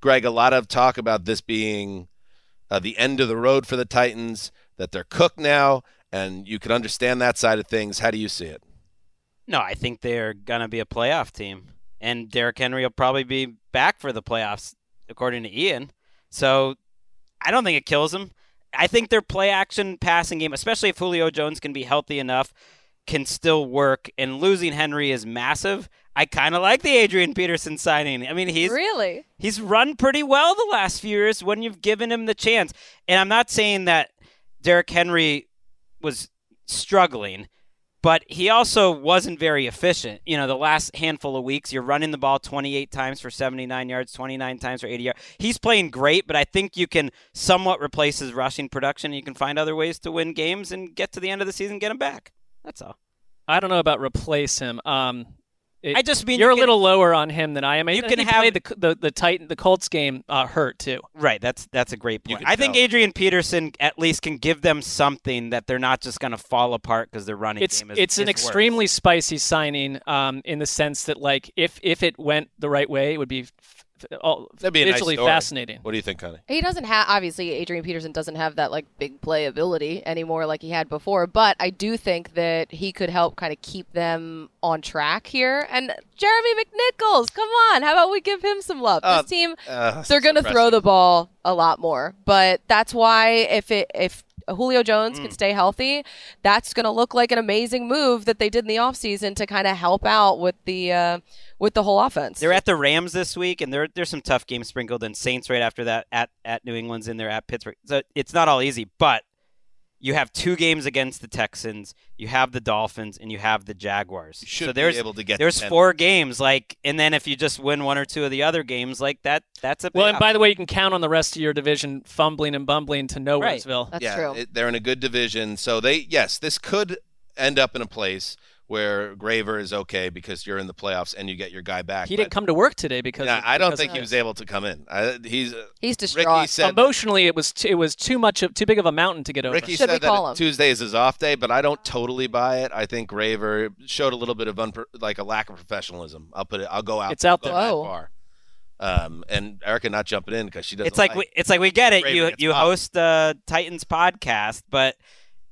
Greg, a lot of talk about this being uh, the end of the road for the Titans, that they're cooked now, and you could understand that side of things. How do you see it? No, I think they're gonna be a playoff team, and Derrick Henry will probably be back for the playoffs, according to Ian. So I don't think it kills them. I think their play action passing game, especially if Julio Jones can be healthy enough, can still work. And losing Henry is massive. I kind of like the Adrian Peterson signing. I mean, he's really he's run pretty well the last few years when you've given him the chance. And I'm not saying that Derrick Henry was struggling, but he also wasn't very efficient. You know, the last handful of weeks, you're running the ball 28 times for 79 yards, 29 times for 80 yards. He's playing great, but I think you can somewhat replace his rushing production. You can find other ways to win games and get to the end of the season, get him back. That's all. I don't know about replace him. Um, it- I just mean you're you a can- little lower on him than I am. You can he have- the the the Titan the Colts game uh, hurt too. Right, that's that's a great point. can I think. Adrian Peterson at least can give them something that they're not just going to fall apart because their running It's game is it's an is worse. extremely spicy signing um, in the sense that like if if it went the right way, it would be f- f- all, That'd be a nice fascinating. What do you think, Connie? He doesn't have obviously Adrian Peterson doesn't have that like big play ability anymore like he had before, but I do think that he could help kind of keep them on track here. And Jeremy McNichols, come on, how about we give him some love? Uh, this team Uh, they're going to throw the ball a lot more, but that's why if it if Julio Jones Mm. can stay healthy, that's going to look like an amazing move that they did in the offseason to kind of help out with the uh, with the whole offense. They're at the Rams this week, and there there's some tough games sprinkled in. Saints right after that at at New England's in there at Pittsburgh. So it's not all easy, but you have two games against the Texans, you have the Dolphins, and you have the Jaguars. You should so be there's able to get there's four games, like, and then if you just win one or two of the other games, like that, that's a Well, payoff. and by the way, you can count on the rest of your division fumbling and bumbling to Nowheresville. That's yeah, true. it- they're in a good division, so they yes, this could end up in a place where Graver is okay because you're in the playoffs and you get your guy back. He but- didn't come to work today because Yeah, of- I don't because think he was able to come in. I, he's He's Ricky distraught. said Emotionally, it was t- it was too much of too big of a mountain to get over. Ricky Should we said call that him? Tuesday is his off day, but I don't totally buy it. I think Graver showed a little bit of unpro- like a lack of professionalism. I'll put it. I'll go out. It's out there. that Whoa. far. Um, and Erica not jumping in because she doesn't. it's like, we, it's like we get it. Graver You you popped. host the Titans podcast, but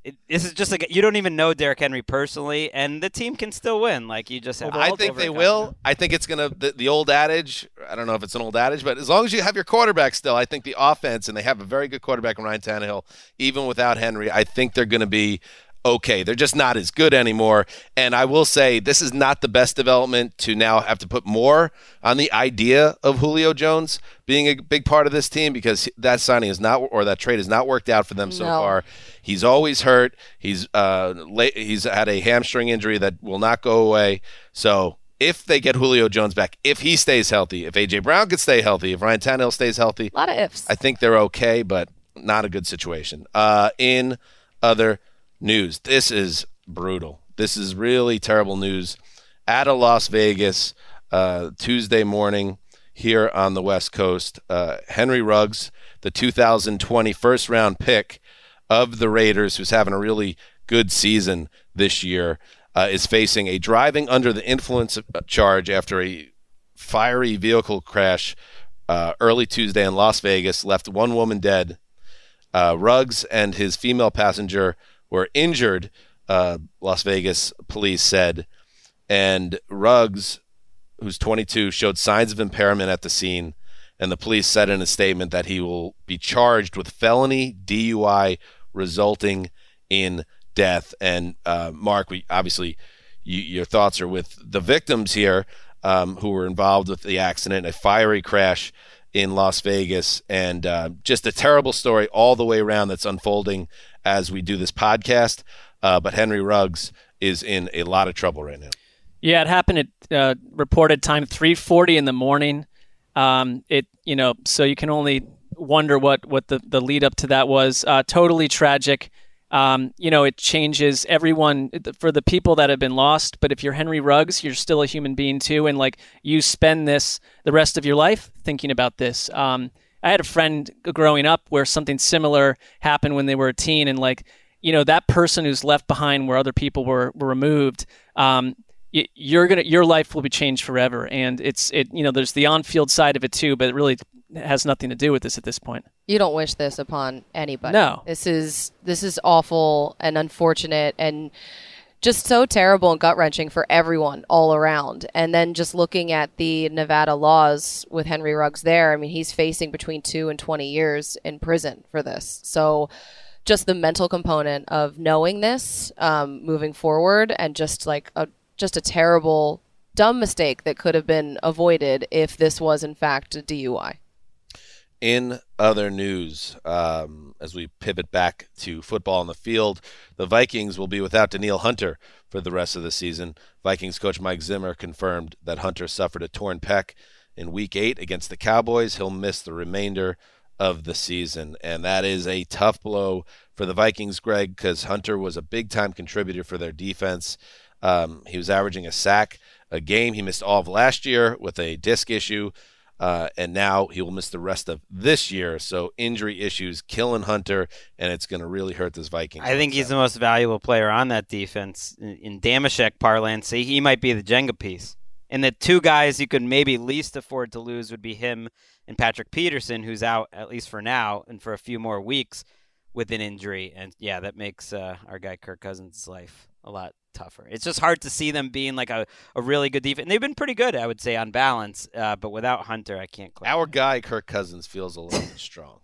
it, this is just like you don't even know Derrick Henry personally, and the team can still win. Like you just have. I think they will. I think it's gonna the, the old adage. I don't know if it's an old adage, but as long as you have your quarterback still, I think the offense and they have a very good quarterback in Ryan Tannehill, even without Henry. I think they're gonna be okay. They're just not as good anymore. And I will say this is not the best development to now have to put more on the idea of Julio Jones being a big part of this team because that signing is not or that trade has not worked out for them so No. far. He's always hurt. He's uh la- he's had a hamstring injury that will not go away. So if they get Julio Jones back, if he stays healthy, if AJ Brown could stay healthy, if Ryan Tannehill stays healthy, A lot of ifs. I think they're okay, but not a good situation. Uh, in other news, this is brutal. This is really terrible news. Out of Las Vegas, uh, Tuesday morning here on the West Coast, uh, Henry Ruggs, the 2020 first round pick of the Raiders, who's having a really good season this year, uh, is facing a driving under the influence charge after a fiery vehicle crash uh, early Tuesday in Las Vegas, left one woman dead. Uh, Ruggs and his female passenger were injured, uh, Las Vegas police said. And Ruggs, who's 22, showed signs of impairment at the scene. And the police said in a statement that he will be charged with felony DUI resulting in death. And uh, Mark, we obviously you, your thoughts are with the victims here um, who were involved with the accident, a fiery crash in Las Vegas, and uh, just a terrible story all the way around that's unfolding as we do this podcast. Uh, but Henry Ruggs is in a lot of trouble right now. Yeah, it happened at uh, reported time 3:40 in the morning. Um, it you know, so you can only wonder what what the the lead up to that was. Uh, totally tragic. Um, you know, it changes everyone for the people that have been lost. But if you're Henry Ruggs, you're still a human being too, and like you spend this the rest of your life thinking about this. Um, I had a friend growing up where something similar happened when they were a teen, and like you know that person who's left behind where other people were were removed. Um, y- you're gonna your life will be changed forever, and it's it you know there's the on-field side of it too, but it really has nothing to do with this at this point. You don't wish this upon anybody. No. This is this is awful and unfortunate and just so terrible and gut wrenching for everyone all around. And then just looking at the Nevada laws with Henry Ruggs there, I mean, he's facing between two and 20 years in prison for this. So just the mental component of knowing this um, moving forward and just like a just a terrible dumb mistake that could have been avoided if this was in fact a DUI. In other news, um, as we pivot back to football on the field, the Vikings will be without Danielle Hunter for the rest of the season. Vikings coach Mike Zimmer confirmed that Hunter suffered a torn pec in Week Eight against the Cowboys. He'll miss the remainder of the season, and that is a tough blow for the Vikings, Greg, because Hunter was a big time contributor for their defense. Um, he was averaging a sack a game. He missed all of last year with a disc issue. Uh, and now he will miss the rest of this year. So injury issues killing Hunter, and it's going to really hurt this Viking. I think he's the most valuable player on that defense. In, in Damashek parlance, he, he might be the Jenga piece. And the two guys you could maybe least afford to lose would be him and Patrick Peterson, who's out at least for now and for a few more weeks with an injury. And yeah, that makes uh, our guy Kirk Cousins' life a lot tougher. It's just hard to see them being like a, a really good defense. And they've been pretty good, I would say, on balance. Uh, but without Hunter, I can't. Claim Our guy Kirk Cousins feels a little strong.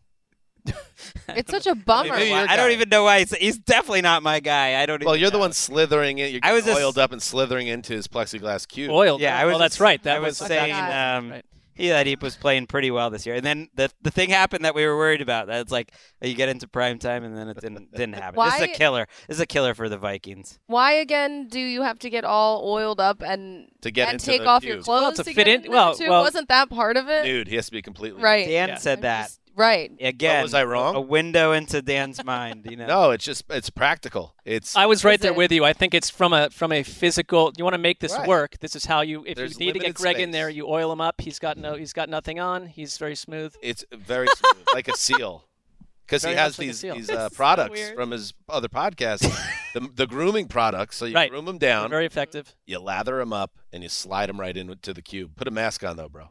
It's such a bummer. Maybe I don't even know why he's, he's definitely not my guy. I don't. Well, you're the one slithering in. You're I was just- oiled up and slithering into his plexiglass cube. Oiled. Yeah, I was. Well, that's right. That I was, was saying. God. Um, he that he was playing pretty well this year, and then the the thing happened that we were worried about. That's like you get into prime time, and then it didn't didn't happen. This is a killer. This is a killer for the Vikings. Why again do you have to get all oiled up and To get and take the off your clothes Well, to to fit get in- into well- it well- Wasn't that part of it? Dude, he has to be completely Right. Dan Yeah. said that Just- right. again. was I wrong? A window into Dan's mind. You know. No, it's just it's practical. It's I was right there it- with you. I think it's from a from a physical. You want to make this Right. work. This is how you. If There's you need to get limited Greg in there, you oil him up. He's got no. He's got nothing on. He's very smooth. it's very smooth, like a seal. Because he has much like these these uh, That's so products from his other podcast, the, the grooming products. So you Right. groom them down, Very effective. you lather them up, and you slide them right into the cube. Put a mask on though, bro.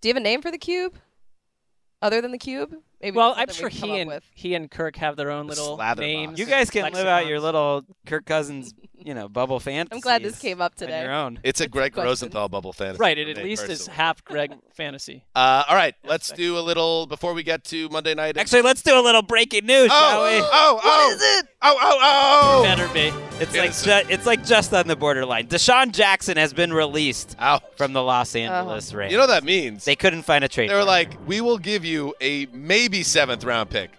Do you have a name for the cube? Other than the cube? Maybe Well, I'm sure we can come he and with. he and Kirk have their own The little slather names. You guys can live out your little Kirk Cousins, you know, bubble fantasy. I'm glad this came up On today. your own. It's a Greg question. Rosenthal bubble fantasy. Right. It at me least is half Greg fantasy. Uh, all right, let's do a little before we get to Monday night. Actually, let's do a little breaking news, shall we? oh, oh, oh, What is it? oh, oh, oh, Better be. It's Innocent. like ju- it's like just on the borderline. DeSean Jackson has been released Ow. from the Los Angeles Rams. You know what that means? They couldn't find a trade. They were for him. like, we will give you a maybe seventh round pick,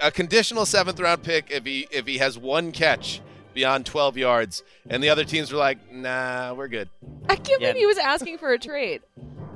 a conditional seventh round pick if he if he has one catch beyond 12 yards, and the other teams were like, "Nah, we're good." I can't Yeah. believe he was asking for a trade.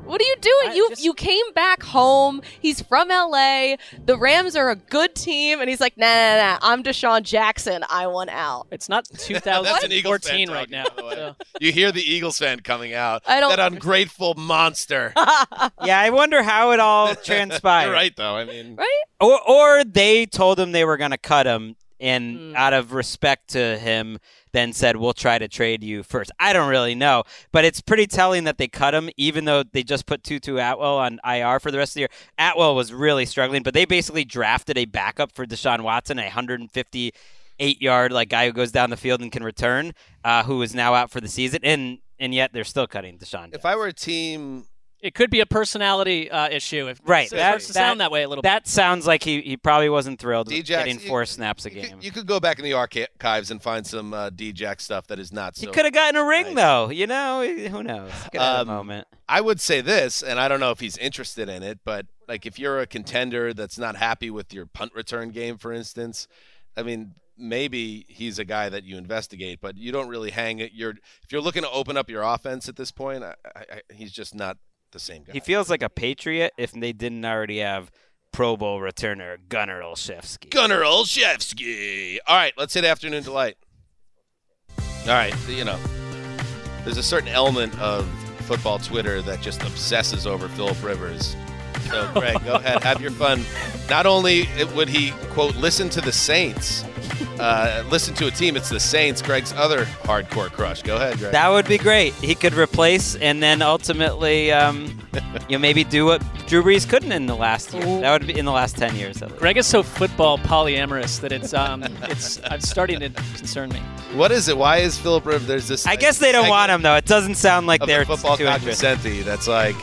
What are you doing? you you came back home. He's from LA. The Rams are a good team, and he's like, nah, nah, nah. I'm DeSean Jackson. I want out. It's not That's an Eagles fan 2014 right now. by. You hear the Eagles fan coming out. I don't that ungrateful monster. yeah, I wonder how it all transpired. You're right, though. I mean, right? Or or they told him they were going to cut him, and Hmm. out of respect to him, then said we'll try to trade you first. I don't really know, but it's pretty telling that they cut him, even though they just put Tutu Atwell on IR for the rest of the year. Atwell was really struggling, but they basically drafted a backup for Deshaun Watson, a 158 yard like guy who goes down the field and can return, uh, who is now out for the season, and and yet they're still cutting DeSean. if I were a team, It could be a personality uh, issue. If Right, it that- starts to sound that way a little. That sounds like he, he probably wasn't thrilled D-Jax, getting you- four snaps a game. you could go back in the archives and find some uh, D-Jack stuff that is not so. He could have gotten a ring though, you know. Who knows? Could Um, moment. I would say this, and I don't know if he's interested in it, but like if you're a contender that's not happy with your punt return game, for instance, I mean, maybe he's a guy that you investigate, but you don't really hang it. You're if you're looking to open up your offense at this point, I, I, I, he's just not the same guy. He feels like a patriot if they didn't already have Pro Bowl returner Gunnar Olszewski. Gunnar Olszewski. All right, let's hit afternoon delight. All right, you know, there's a certain element of football Twitter that just obsesses over Philip Rivers. So, Greg, go ahead, have your fun. Not only would he quote listen to the Saints, uh, listen to a team, it's the Saints. Greg's other hardcore crush. Go ahead, Greg. That would be great. He could replace and then ultimately, um, you know, maybe do what Drew Brees couldn't in the last year. That would be in the last ten years. At least. Greg is so football polyamorous that it's um it's I'm starting to concern me. what is it? Why is Philip Rivers? There's this. I guess they don't want him though. It doesn't sound like they're the football too interested. that's like,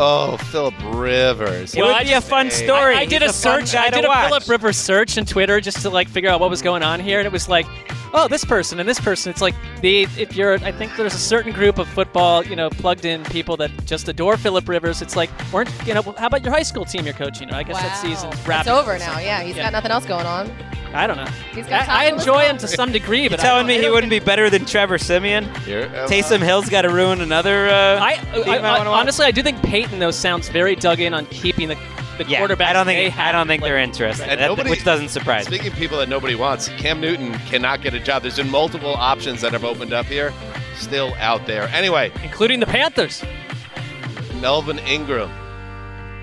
oh, Philip Rivers. It would be a fun story. I, I did He's a, fun search. guy I did a watch. Philip Rivers search in Twitter just to like figure out what was going on here, and it was like, oh, this person and this person. It's like the if you're, I think there's a certain group of football, you know, plugged in people that just adore Philip Rivers. It's like, weren't you know? How about your high school team you're coaching? Or I guess that season's It's over now. Yeah, he's got nothing else going on. I don't know. He's I, I enjoy him to some degree, You but telling I, me he wouldn't be better than Trevor Siemian? Here, Taysom Hill's got to ruin another. Uh, I, team I, I, honestly, I do think Payton though sounds very dug in on keeping the the yeah, quarterback. I don't think I don't think like- they're interested, And That- nobody- which doesn't surprise me. Speaking of people that nobody wants, Cam Newton cannot get a job. There's been multiple options that have opened up here, still out there. Anyway, including the Panthers. Melvin Ingram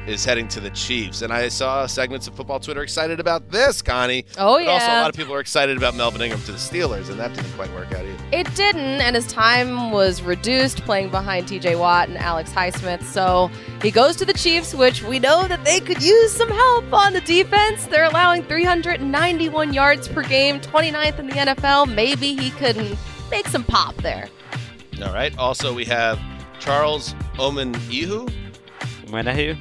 is heading to the Chiefs, and I saw segments of football Twitter excited about this, Connie. Oh, But also, a lot of people are excited about Melvin Ingram to the Steelers, and that didn't quite work out either. It didn't, and his time was reduced playing behind TJ Watt and Alex Highsmith. So he goes to the Chiefs, which we know that they could use some help on the defense. They're allowing 391 yards per game, 29th in the NFL. Maybe he could make some pop there. All right. Also, we have Charles Omen Ihu. Menahu.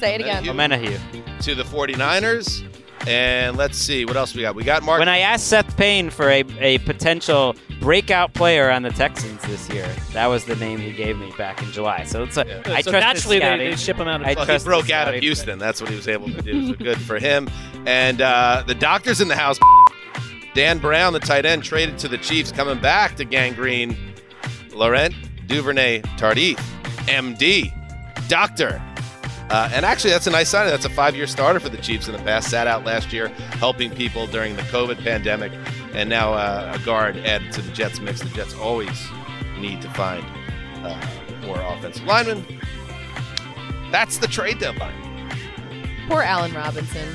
Say it again. Menahu. To the 49ers. And let's see, what else we got? We got Mark. When I asked Seth Payne for a, a potential breakout player on the Texans this year, that was the name he gave me back in July. So it's a, I So trust naturally his they- scouting. they ship him out of- I Well, he trust broke out of scouting. Houston. That's what he was able to do. So good for him. And uh, the doctor's in the house. Dan Brown, the tight end, traded to the Chiefs, coming back to Gang Green. Laurent Duvernay Tardif, MD, doctor. Uh, and actually, that's a nice sign. That's a five-year starter for the Chiefs in the past. Sat out last year, helping people during the COVID pandemic, and now uh, a guard added to the Jets mix. The Jets always need to find uh, more offensive linemen. That's the trade deadline. Poor Allen Robinson.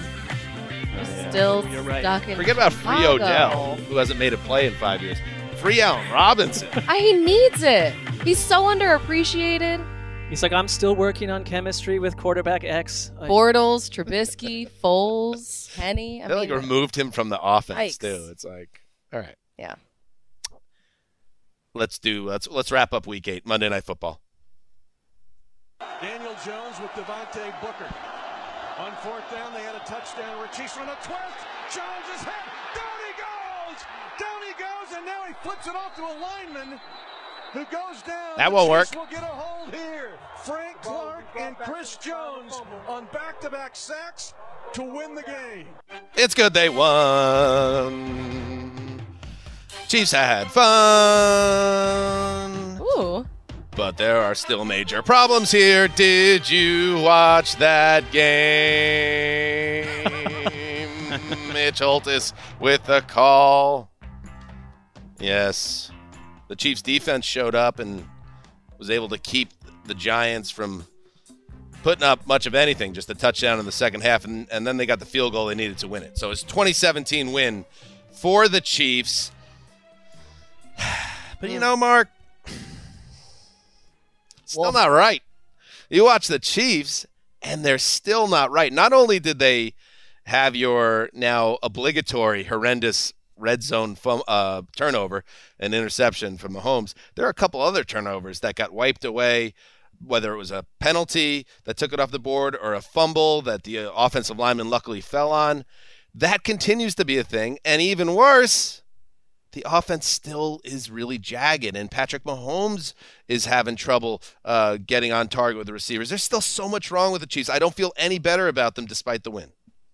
Still You're right. stuck in Forget about Free Chicago. Odell, who hasn't made a play in five years. Free Allen Robinson. He needs it. He's so underappreciated. He's like, I'm still working on chemistry with quarterback X. I- Bortles, Trubisky, Foles, Henne. I they mean, like removed him from the offense Yikes. too. It's like, all right, yeah. let's do let's let's wrap up week eight, Monday Night Football. Daniel Jones with Devontae Booker. On fourth down, they had a touchdown where Chiefs run a twist. Jones is hit. Down he goes. Down he goes, and now he flips it off to a lineman who goes down. That won't Chiefs work. will get a hold here. Frank Clark and Chris Jones on back-to-back sacks to win the game. It's good they won. Chiefs had fun. Ooh. But there are still major problems here. Did you watch that game? Mitch Holthus with the call. Yes. The Chiefs defense showed up and was able to keep the Giants from putting up much of anything, just a touchdown in the second half, and, and then they got the field goal they needed to win it. So it's 2017 win for the Chiefs. But you know, Mark, still not right. You watch the Chiefs, and they're still not right. Not only did they have your now obligatory horrendous red zone fum- uh, turnover and interception from Mahomes, there are a couple other turnovers that got wiped away. Whether it was a penalty that took it off the board or a fumble that the uh, offensive lineman luckily fell on, that continues to be a thing. And even worse, the offense still is really jagged, and Patrick Mahomes is having trouble uh, getting on target with the receivers. There's still so much wrong with the Chiefs. I don't feel any better about them despite the win.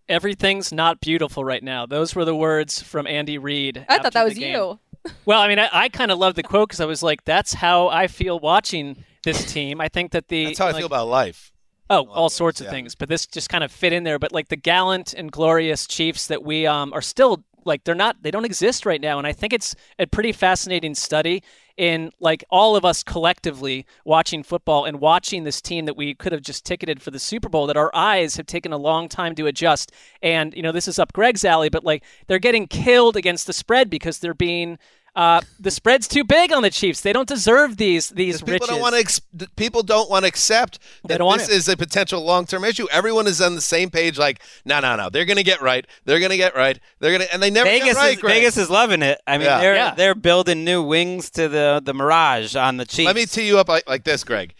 Everything's not beautiful right now. Those were the words from Andy Reid. I thought that was game. you. Well, I mean, I, I kind of love the quote because I was like, "That's how I feel watching this team." I think that the That's how I feel about life. Oh, all sorts of yeah. things, but this just kind of fit in there. But like the gallant and glorious Chiefs that we um are still like they're not they don't exist right now, and I think it's a pretty fascinating study in like all of us collectively watching football and watching this team that we could have just ticketed for the Super Bowl that our eyes have taken a long time to adjust. And you know this is up Greg's alley, but like they're getting killed against the spread because they're being. Uh, the spread's too big on the Chiefs. They don't deserve these these People riches. don't want to. Ex- people don't want to accept They that this it. is a potential long-term issue. Everyone is on the same page. Like, no, no, no. They're going to get right. They're going to get right. They're going to, and they never Vegas get right. is Greg. Vegas is loving it. I mean, Yeah. they're Yeah. they're building new wings to the the Mirage on the Chiefs. Let me tee you up like, like this, Greg.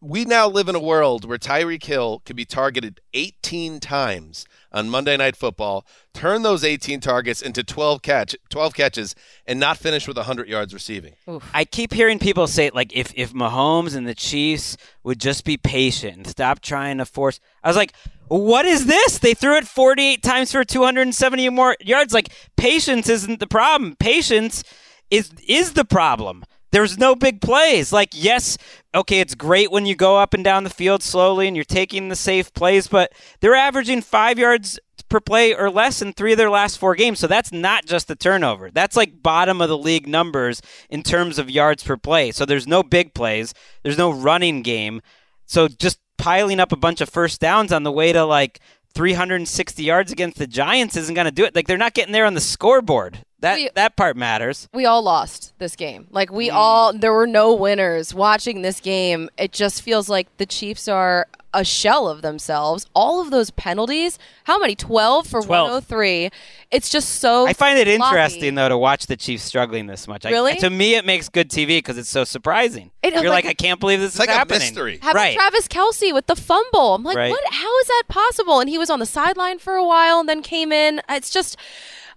We now live in a world where Tyreek Hill could be targeted 18 times on Monday Night Football, turn those 18 targets into 12 catch 12 catches, and not finish with 100 yards receiving. I keep hearing people say like if if Mahomes and the Chiefs would just be patient and stop trying to force. I was like, what is this? They threw it 48 times for 270 more yards. Like patience isn't the problem. Patience is is the problem. There's no big plays. Like yes, okay, it's great when you go up and down the field slowly and you're taking the safe plays, but they're averaging 5 yards per play or less in three of their last four games. So that's not just the turnover. That's like bottom of the league numbers in terms of yards per play. So there's no big plays. There's no running game. So just piling up a bunch of first downs on the way to like 360 yards against the Giants isn't going to do it. Like they're not getting there on the scoreboard. That We- that part matters. we all lost this game. Like Mm. we all, there were no winners watching this game. It just feels like the Chiefs are a shell of themselves. All of those penalties, how many? 12 for 12. 103. It's just so. I find it sloppy. interesting though to watch the Chiefs struggling this much. I- Really? to me, it makes good TV because it's so surprising. It- You're like, like- I can't believe this It's is like a happening. mystery. How about right. Travis Kelce with the fumble? I'm like, Right. what? How is that possible? And he was on the sideline for a while and then came in. It's just,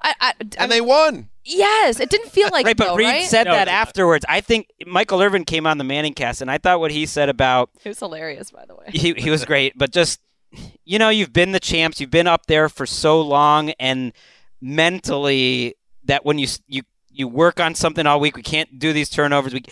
I, I, I And they won. yes, it didn't feel like right, but though, Reid right? said No, that afterwards. I think Michael Irvin came on the Manning cast, and I thought what he said about It was hilarious, by the way. he he was great, but just you know, you've been the champs, you've been up there for so long, and mentally, that when you you you work on something all week, we can't do these turnovers. We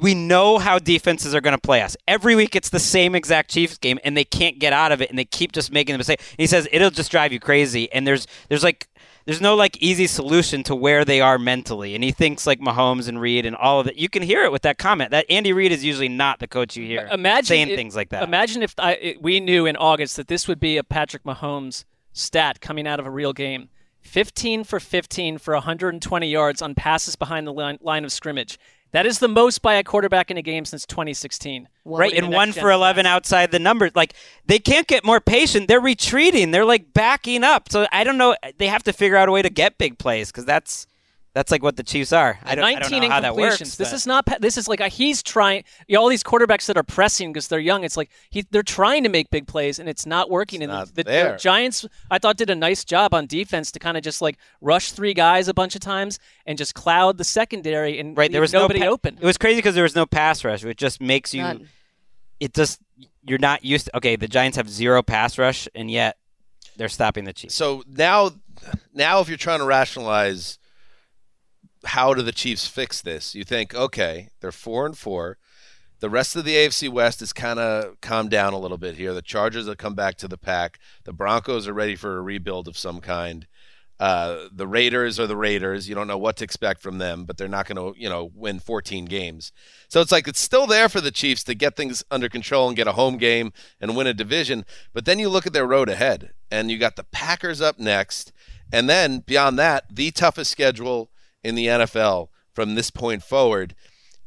we know how defenses are going to play us every week. It's the same exact Chiefs game, and they can't get out of it, and they keep just making the mistake. He says it'll just drive you crazy, and there's there's like. There's no like easy solution to where they are mentally, and he thinks like Mahomes and Reid and all of it. You can hear it with that comment. That Andy Reid is usually not the coach you hear imagine saying it- things like that. Imagine if I, it- we knew in August that this would be a Patrick Mahomes stat coming out of a real game. 15 for 15 for 120 yards on passes behind the line, line of scrimmage. That is the most by a quarterback in a game since 2016. right, and one for 11 outside the numbers. Like, they can't get more patient. They're retreating. They're, like, backing up. So I don't know. They have to figure out a way to get big plays because that's that's like what the Chiefs are. I don't, I 19 don't know how that incompletions. works. This but- is not. This is like a, he's trying. You know, all these quarterbacks that are pressing because they're young. It's like he, they're trying to make big plays and it's not working. and not the, the there. Giants, I thought, did a nice job on defense to kind of just like rush three guys a bunch of times and just cloud the secondary and right. There was nobody no pa- open. It was crazy because there was no pass rush, which just makes you. None. It just you're not used to. Okay, the Giants have zero pass rush, and yet they're stopping the Chiefs. So now, now if you're trying to rationalize how do the Chiefs fix this? You think, okay, they're four and four. The rest of the AFC West is kind of calmed down a little bit here. The Chargers have come back to the pack. The Broncos are ready for a rebuild of some kind. Uh, the Raiders are the Raiders. You don't know what to expect from them, but they're not going to, you know, win 14 games. So it's like it's still there for the Chiefs to get things under control and get a home game and win a division. But then you look at their road ahead, and you got the Packers up next, and then beyond that, the toughest schedule in the NFL from this point forward.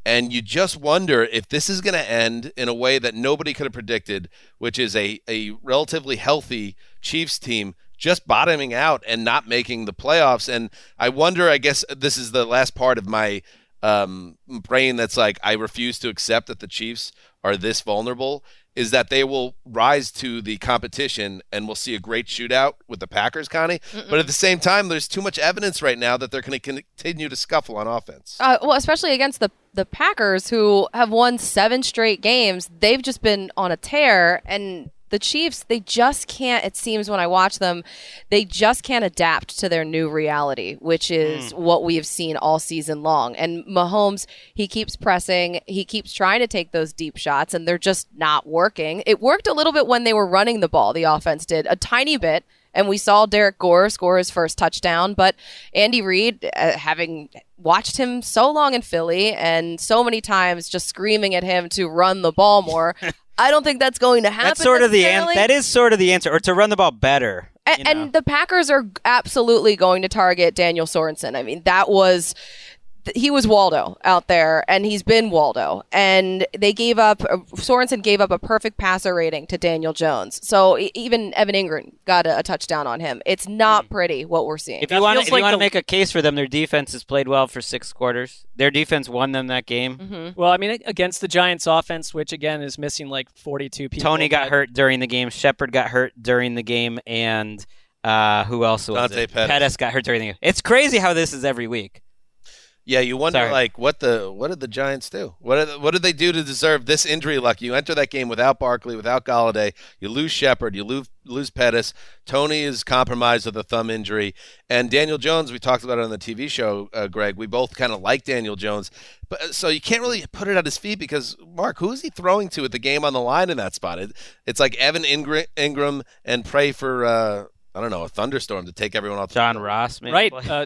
And you just wonder if this is going to end in a way that nobody could have predicted, which is a, a relatively healthy Chiefs team just bottoming out and not making the playoffs. And I wonder, I guess this is the last part of my um, brain that's like, I refuse to accept that the Chiefs are this vulnerable, is that they will rise to the competition and we'll see a great shootout with the Packers, Connie. Mm-mm. But at the same time, there's too much evidence right now that they're going to continue to scuffle on offense. Uh, well, especially against the the Packers, who have won seven straight games. They've just been on a tear, and the Chiefs, they just can't. It seems when I watch them, they just can't adapt to their new reality, which is what we have seen all season long. And Mahomes, he keeps pressing, he keeps trying to take those deep shots, and they're just not working. It worked a little bit when they were running the ball. The offense did a tiny bit and we saw Derrick Gore score his first touchdown. But Andy Reid, uh, having watched him so long in Philly and so many times just screaming at him to run the ball more, I don't think that's going to happen. That's sort of the an- that is sort of the answer, or to run the ball better. A- And, the Packers are absolutely going to target Daniel Sorensen. I mean, that was he was Waldo out there, and he's been Waldo. And they gave up uh, Sorensen gave up a perfect passer rating to Daniel Jones. So e- even Evan Engram got a, a touchdown on him. It's not pretty what we're seeing. If you want, if you want to make a case for them, their defense has played well for six quarters. Their defense won them that game. Mm-hmm. Well, I mean, against the Giants' offense, which again is missing like 42 people. Toney got but- hurt during the game. Shepard got hurt during the game, and uh, who else was Dante it? Pettis. got hurt during the game. It's crazy how this is every week. Yeah, you wonder Sorry. like what the what did the Giants do? What did, what did they do to deserve this injury luck? You enter that game without Barkley, without Golladay, you lose Shepard, you lose lose Pettis. Toney is compromised with a thumb injury, and Daniel Jones. We talked about it on the TV show, uh, Greg. We both kind of like Daniel Jones, but uh, so you can't really put it at his feet because Mark, who is he throwing to with the game on the line in that spot? It, it's like Evan Engram, Engram and pray for uh, I don't know a thunderstorm to take everyone off. John field. Ross, maybe. right? Uh,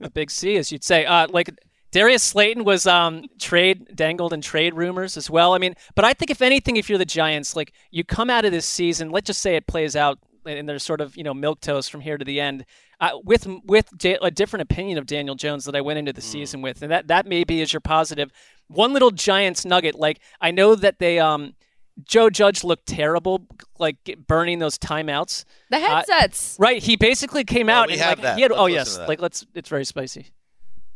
a big C, as you'd say. Uh, like Darius Slayton was um, trade dangled in trade rumors as well. I mean, but I think if anything, if you're the Giants, like you come out of this season, let's just say it plays out and there's sort of you know milk toast from here to the end. Uh, with with da- a different opinion of Daniel Jones that I went into the season with, and that that maybe is your positive. One little Giants nugget, like I know that they um Joe Judge looked terrible, like burning those timeouts. The Uh, headsets. right, he basically came out we and have like that. he had. Oh yes, like let's. It's very spicy.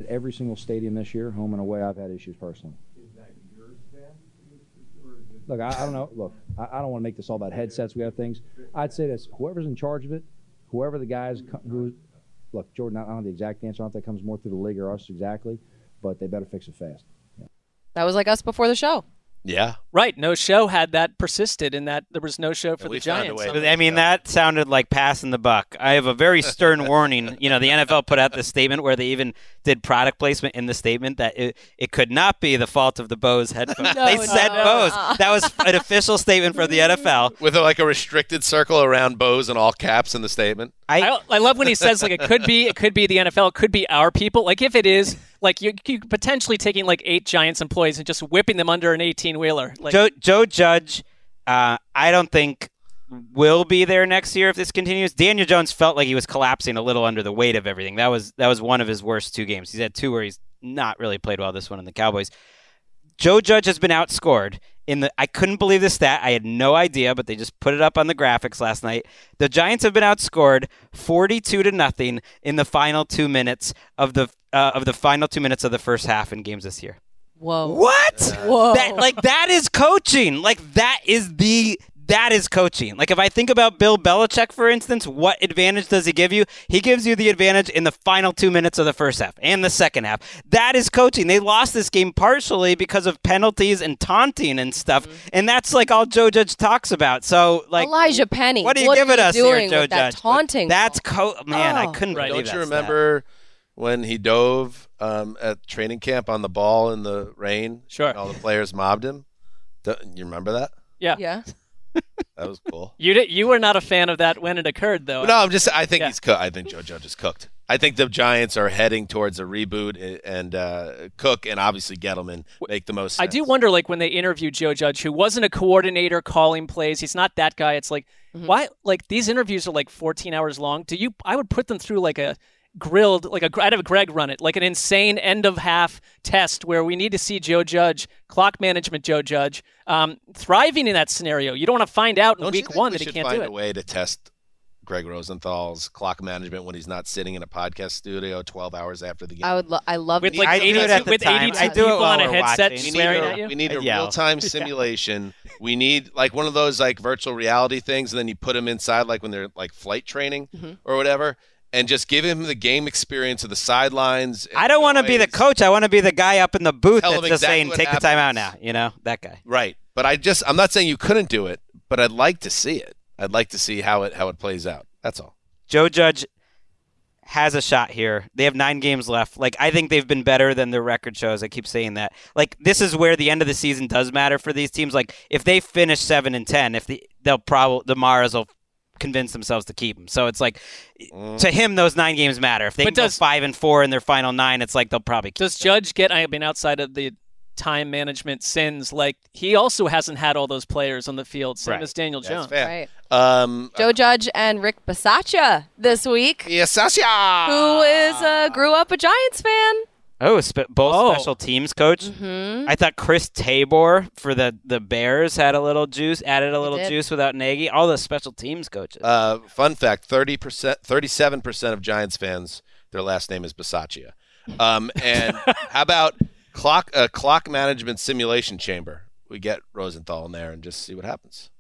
At every single stadium this year, home and away, I've had issues personally. Look, I, I don't know. Look, I, I don't want to make this all about headsets. We have things. I'd say this: whoever's in charge of it, whoever the guys who, look, Jordan. I don't know the exact answer. I don't know if that comes more through the league or us exactly, but they better fix it fast. That was like us before the show. Yeah, Right, no show had that persisted, and that there was no show for we the Giants. way I mean, that sounded like passing the buck. I have a very stern warning. You know, the NFL put out this statement where they even did product placement in the statement that it, it could not be the fault of the Bose headphones. No, they no, said no. Bose. Uh-uh. That was an official statement from the NFL. with like a restricted circle around Bose and all caps in the statement. I, I love when he says like it could be it could be the NFL, it could be our people. Like if it is, like you you potentially taking like eight Giants employees and just whipping them under an eighteen wheeler. Like Joe, Joe Judge, uh, I don't think will be there next year if this continues. Daniel Jones felt like he was collapsing a little under the weight of everything. That was that was one of his worst two games. He's had two where he's not really played well. This one in the Cowboys. Joe Judge has been outscored in the. I couldn't believe the stat. I had no idea, but they just put it up on the graphics last night. The Giants have been outscored forty-two to nothing in the final two minutes of the uh, of the final two minutes of the first half in games this year. Whoa. What? Whoa. That like that is coaching. Like that is the that is coaching. Like if I think about Bill Belichick, for instance, what advantage does he give you? He gives you the advantage in the final two minutes of the first half and the second half. That is coaching. They lost this game partially because of penalties and taunting and stuff, and that's like all Joe Judge talks about. So like Elijah Penny. what are you what giving are you us doing here, Joe with that Judge? taunting? That's co- man. I Oh. couldn't Right. believe Don't you that remember when he dove um, at training camp on the ball in the rain? Sure. And all the players mobbed him. Do- You remember that? Yeah. Yeah. That was cool. You did, you were not a fan of that when it occurred, though. No, I'm just. I think Yeah. he's cooked. I think Joe Judge is cooked. I think the Giants are heading towards a reboot, eh, and uh, Cook and obviously Gettleman make the most. Sense. I do wonder, like when they interviewed Joe Judge, who wasn't a coordinator calling plays, he's not that guy. It's like, why? Like these interviews are like 14 hours long. Do you? I would put them through like a grilled, like a. I'd have Greg run it, like an insane end of half test where we need to see Joe Judge, clock management Joe Judge, um, thriving in that scenario. You don't want to find out in Don't you week think one we that he can't find do a way to test Greg Rosenthal's clock management when he's not sitting in a podcast studio 12 hours after the game. I would. Lo- I love With like I do 82, it at the with time. 82 I do it people on a headset watching. we need swearing a, at you. we need a I'd yell. real time simulation. we need like one of those like virtual reality things, and then you put them inside like when they're like flight training Mm-hmm. or whatever, and just give him the game experience of the sidelines. I don't want to be the coach. I want to be the guy up in the booth Tell that's just exactly saying, "Take the time out now." You know that guy. Right, but I just I'm not saying you couldn't do it, but I'd like to see it. I'd like to see how it how it plays out. That's all. Joe Judge has a shot here. They have nine games left. Like I think they've been better than their record shows. I keep saying that. Like this is where the end of the season does matter for these teams. Like if they finish seven and ten, if the they'll probably the Maras will convince themselves to keep him. So it's like to him those nine games matter. If they But can does- go five and four in their final nine, it's like they'll probably keep Does Judge get? I mean, outside of the time management sins, like he also hasn't had all those players on the field, same Right. as Daniel That's Jones. fair. Right. Um, Joe Judge and Rick Bisaccia this week, yes, Sasha. who is uh, grew up a Giants fan. Oh, spe- both Oh. special teams coach. Mm-hmm. I thought Chris Tabor for the, the Bears had a little juice, added a little juice without Nagy. All the special teams coaches. Uh, fun fact: thirty percent, thirty-seven percent of Giants fans, their last name is Bisaccia. Um, and how about clock uh, clock management simulation chamber? We get Rosenthal in there and just see what happens.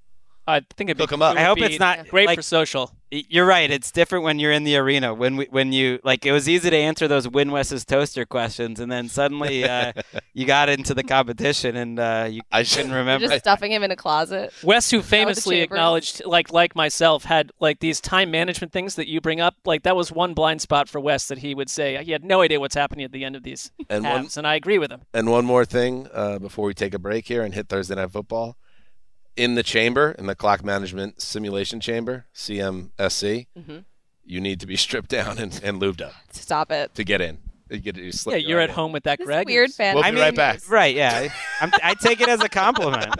I think it'd be, Hook 'em up. it would I hope be it's not great like- for social. You're right. It's different when you're in the arena. When we, when you like, it was easy to answer those Win West's toaster questions, and then suddenly uh, you got into the competition and uh, you I couldn't should- remember. Just stuffing him in a closet. Wes, who famously chambers. acknowledged, like like myself, had like these time management things that you bring up. Like that was one blind spot for Wes that he would say he had no idea what's happening at the end of these And one- halves, and I agree with him. And one more thing uh, before we take a break here and hit Thursday Night Football. In the chamber, in the clock management simulation chamber, CMSC, Mm-hmm. you need to be stripped down and, and lubed up Stop it. to get in. You get, you slip yeah, you're right at in. home with that, This Greg. weird fan. We'll I be mean, right back. Right? Yeah. I'm, I take it as a compliment.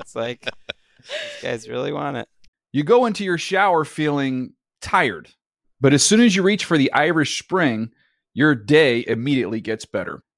It's like these guys really want it. You go into your shower feeling tired, but as soon as you reach for the Irish Spring, your day immediately gets better.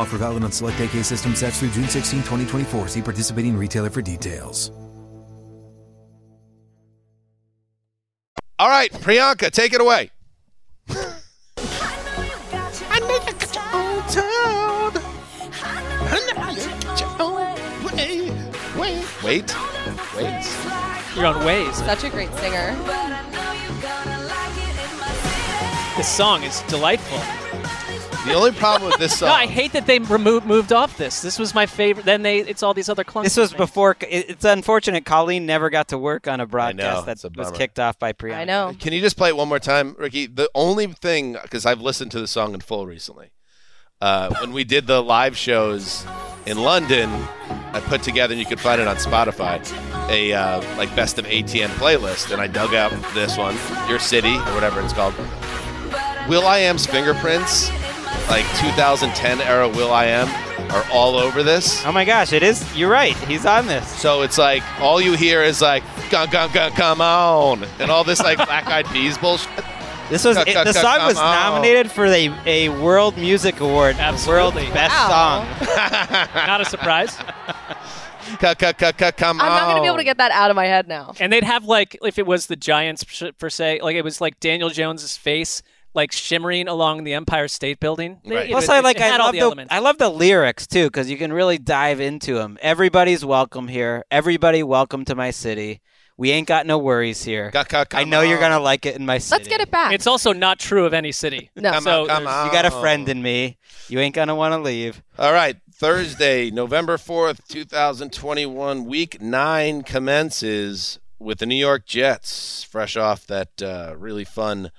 Offer valid on select AK system sets through June 16, 2024. See participating retailer for details. All right, Priyanka, take it away. I know you got it. I need a countdown. Wait. Wait. You're on Waze. Such a great singer. This song is delightful. The only problem with this song. No, I hate that they removed moved off this. This was my favorite. Then they it's all these other clunky. This was things. before. it- It's unfortunate Colleen never got to work on a broadcast it's a that was kicked off by Priyanka. I know. Can you just play it one more time, Ricky? The only thing, because I've listened to the song in full recently. Uh, when we did the live shows in London, I put together, and you can find it on Spotify, a uh, like best of ATN playlist, and I dug out this one, Your City or whatever it's called. Will I Am's fingerprints, like 2010 era Will I Am, are all over this. Oh my gosh, it is. You're right. He's on this. So it's like all you hear is like "Gun, gun, gun, come on," and all this like Black Eyed Peas bullshit. This was it, the song was nominated for a, a World Music Award, for Absolutely. World Best Wow. Song. Not a surprise. Come I'm not going to be able to get that out of my head now. And they'd have like if it was the Giants sh- per se, like it was like Daniel Jones's face like shimmering along the Empire State Building. Right. it Plus, was- I like I love the the, elements. I love the lyrics too because you can really dive into them. Everybody's welcome here. Everybody welcome to my city. We ain't got no worries here. Ca- ca- I come know you're gonna like it in my city. Let's get it back. It's also not true of any city. No. Come So on, come on. You got a friend in me. You ain't gonna want to leave. All right, Thursday, November 4th, 2021, week nine commences with the New York Jets, fresh off that uh, really fun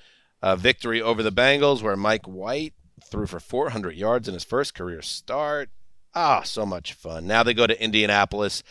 uh, victory over the Bengals, where Mike White threw for 400 yards in his first career start. Ah, so much fun. Now they go to Indianapolis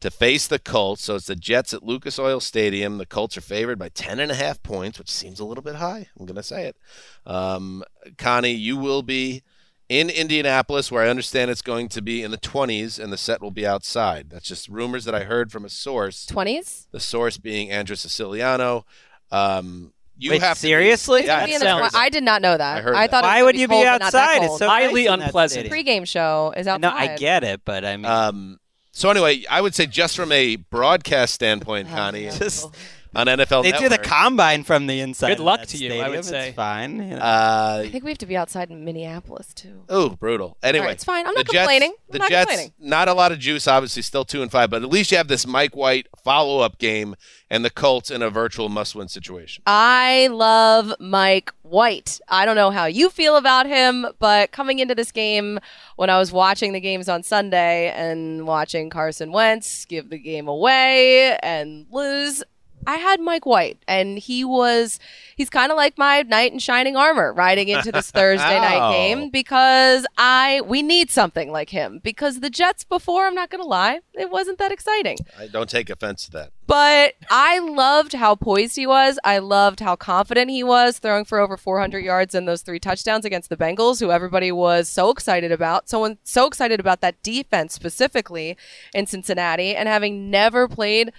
to face the Colts. So it's the Jets at Lucas Oil Stadium. The Colts are favored by 10.5 points, which seems a little bit high. I'm going to say it. Um, Connie, you will be in Indianapolis, where I understand it's going to be in the 20s and the set will be outside. That's just rumors that I heard from a source. 20s? The source being Andrew Siciliano. Um, you Wait, have to be- seriously? yeah, Be it's in the sounds- I did not know that. I heard thought that. it was Why gonna would be you be cold, but outside? It's so Highly nice unpleasant. city. Pre-game show is outside. No, I get it, but I mean, Um, so anyway, I would say just from a broadcast standpoint, Connie, just on NFL they do the combine from the inside. Good of luck that to you, I stadium. would It's say. fine. you know. uh, I think we have to be outside in Minneapolis too. Oh, brutal. Anyway, All right, it's fine. I'm the not Jets- complaining. I'm the not Jets, complaining. not a lot of juice, obviously, still two and five, but at least you have this Mike White follow-up game and the Colts in a virtual must-win situation. I love Mike White. I don't know how you feel about him, but coming into this game, when I was watching the games on Sunday and watching Carson Wentz give the game away and lose, I had Mike White, and he was, he's kind of like my knight in shining armor riding into this Thursday night oh. game because I, we need something like him because the Jets before, I'm not going to lie, it wasn't that exciting. I don't take offense to that. But I loved how poised he was. I loved how confident he was, throwing for over 400 yards and those three touchdowns against the Bengals, who everybody was so excited about. So so excited about that defense specifically in Cincinnati, and having never played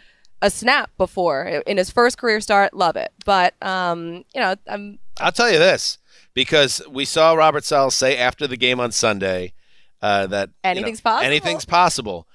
a snap before in his first career start, love it. But um, you know, I'm I'll tell you this because we saw Robert Saleh say after the game on Sunday uh, that you know, Anything's possible. Anything's possible.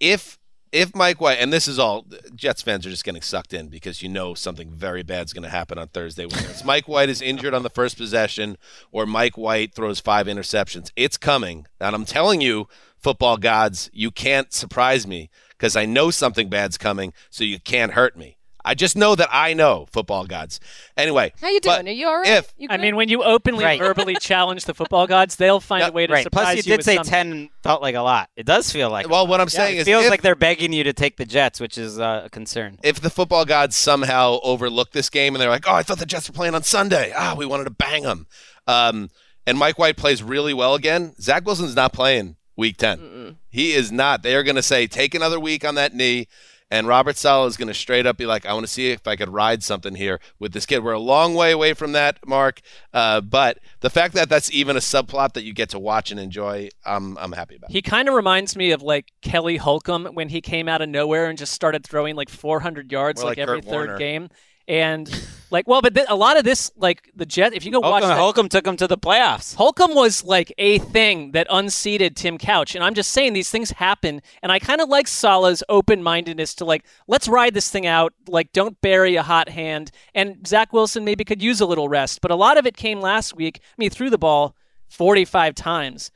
If if Mike White and this is all Jets fans are just getting sucked in because you know something very bad is going to happen on Thursday. Whether it's Mike White is injured on the first possession or Mike White throws five interceptions, it's coming. And I'm telling you, football gods, you can't surprise me because I know something bad's coming, so you can't hurt me. I just know that I know football gods. Anyway, how you doing? Are you all right? If You I mean, when you openly Right. verbally challenge the football gods, they'll find a way to right. surprise Plus, you did with say something. ten felt like a lot. It does feel like. a Well, what I'm lot. saying it is feels if- like they're begging you to take the Jets, which is uh, a concern. if the football gods somehow overlook this game and they're like, "Oh, I thought the Jets were playing on Sunday. Ah, we wanted to bang them," um, and Mike White plays really well again, Zach Wilson's not playing Week 10 He is not. They are going to say, "Take another week on that knee." And Robert Saleh is going to straight up be like, I want to see if I could ride something here with this kid. We're a long way away from that, Mark. Uh, but the fact that that's even a subplot that you get to watch and enjoy, I'm, I'm happy about. He kind of reminds me of like Kelly Holcomb when he came out of nowhere and just started throwing like 400 yards like, like every Kurt third Warner. game. And like, well, but th- a lot of this, like the Jet, if you go watch Holcomb, that, Holcomb took him to the playoffs. Holcomb was like a thing that unseated Tim Couch. And I'm just saying these things happen. And I kind of like Saleh's open mindedness to like, let's ride this thing out. Like, don't bury a hot hand. And Zach Wilson maybe could use a little rest. But a lot of it came last week. I mean, he threw the ball 45 times.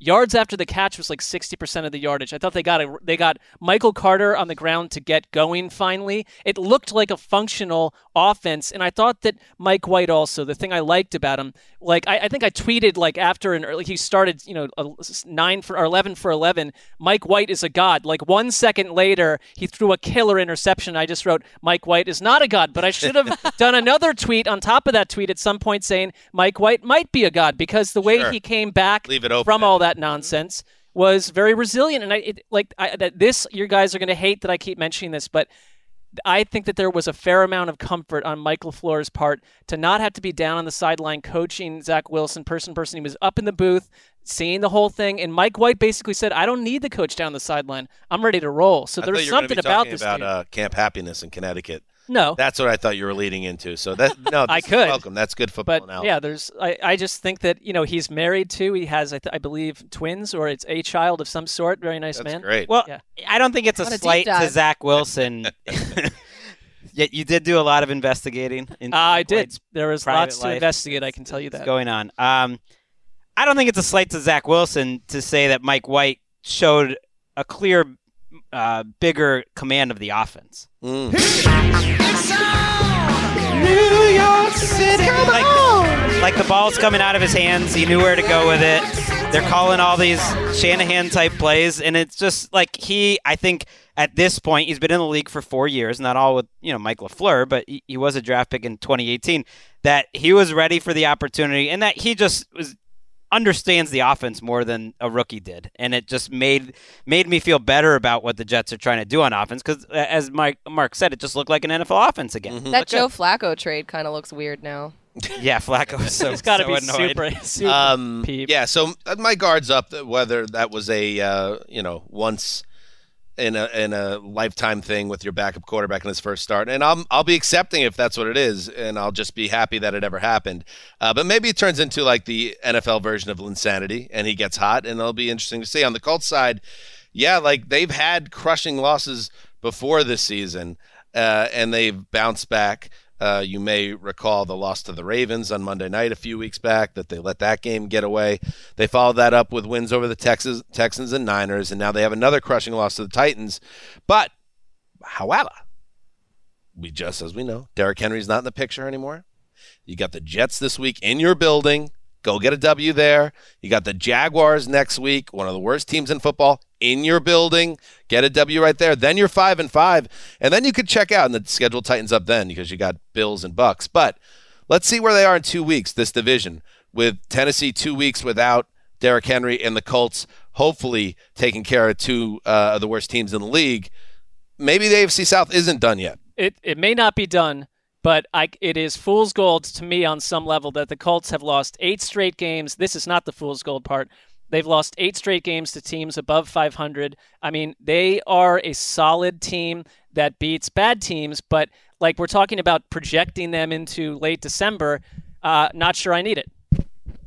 Yards after the catch was like 60% of the yardage. I thought they got a, they got Michael Carter on the ground to get going finally. It looked like a functional offense, and I thought that Mike White also. The thing I liked about him, like I, I think I tweeted like after an early he started, you know, a, nine for or 11 for 11. Mike White is a god. Like one second later, he threw a killer interception. I just wrote Mike White is not a god, but I should have done another tweet on top of that tweet at some point saying Mike White might be a god because the way Sure. he came back Leave it open. from all that nonsense was very resilient. And I it, like I, that this, you guys are going to hate that I keep mentioning this, but I think that there was a fair amount of comfort on Mike LaFleur's part to not have to be down on the sideline coaching Zach Wilson person person. He was up in the booth, seeing the whole thing, and Mike White basically said, "I don't need the coach down the sideline. I'm ready to roll." So there's thought you were gonna something about this. about dude. uh, Camp Happiness in Connecticut. No. that's what I thought you were leading into. So that no, I could. welcome. That's good football But now. yeah, there's. I, I just think that you know he's married too. He has, I, th- I believe, twins or it's a child of some sort. Very nice man. Great. Well, yeah. I don't think it's a a slight to. Zach Wilson. Yet you did do a lot of investigating. In Uh, I did. There was private lots to life. investigate. I can tell you that. going on. Um, I don't think it's a slight to Zach Wilson to say that Mike White showed a clear, uh, bigger command of the offense. Mm. New York City. Like, like the ball's coming out of his hands. He knew where to go with it. They're calling all these Shanahan type plays, and it's just like he. I think at this point he's been in the league for four years, not all with you know Mike LaFleur, but he, he was a draft pick in 2018. That he was ready for the opportunity, and that he just was understands the offense more than a rookie did, and it just made made me feel better about what the Jets are trying to do on offense. Because as Mike Mark said, it just looked like an NFL offense again. Mm-hmm. That Looked Joe good. Flacco trade kind of looks weird now. Yeah, Flacco is so He's gotta so be annoyed. super- super um, peeved. yeah. So uh, my guard's up. Whether that was a uh, you know once in a in a lifetime thing with your backup quarterback in his first start, and I'll I'll be accepting if that's what it is, and I'll just be happy that it ever happened. Uh, but maybe it turns into like the NFL version of insanity, and he gets hot, and it'll be interesting to see. On the Colts side, yeah, like they've had crushing losses before this season, uh, and they've bounced back. Uh, you may recall the loss to the Ravens on Monday night a few weeks back that they let that game get away. They followed that up with wins over the Texas, Texans and Niners, and now they have another crushing loss to the Titans. But, however, we just, as we know, Derrick Henry's not in the picture anymore. You got the Jets this week in your building. Go get a W there. You got the Jaguars next week, one of the worst teams in football, in your building. Get a W right there. Then you're five and five, and then you could check out, and the schedule tightens up then because you got Bills and Bucs. But let's see where they are in two weeks. This division with Tennessee two weeks without Derrick Henry and the Colts, hopefully taking care of two uh, of the worst teams in the league. Maybe the AFC South isn't done yet. It it may not be done, but I, it is fool's gold to me on some level that the Colts have lost eight straight games. This is not the fool's gold part. They've lost eight straight games to teams above 500. I mean, they are a solid team that beats bad teams, but like we're talking about projecting them into late December, uh, not sure I need it.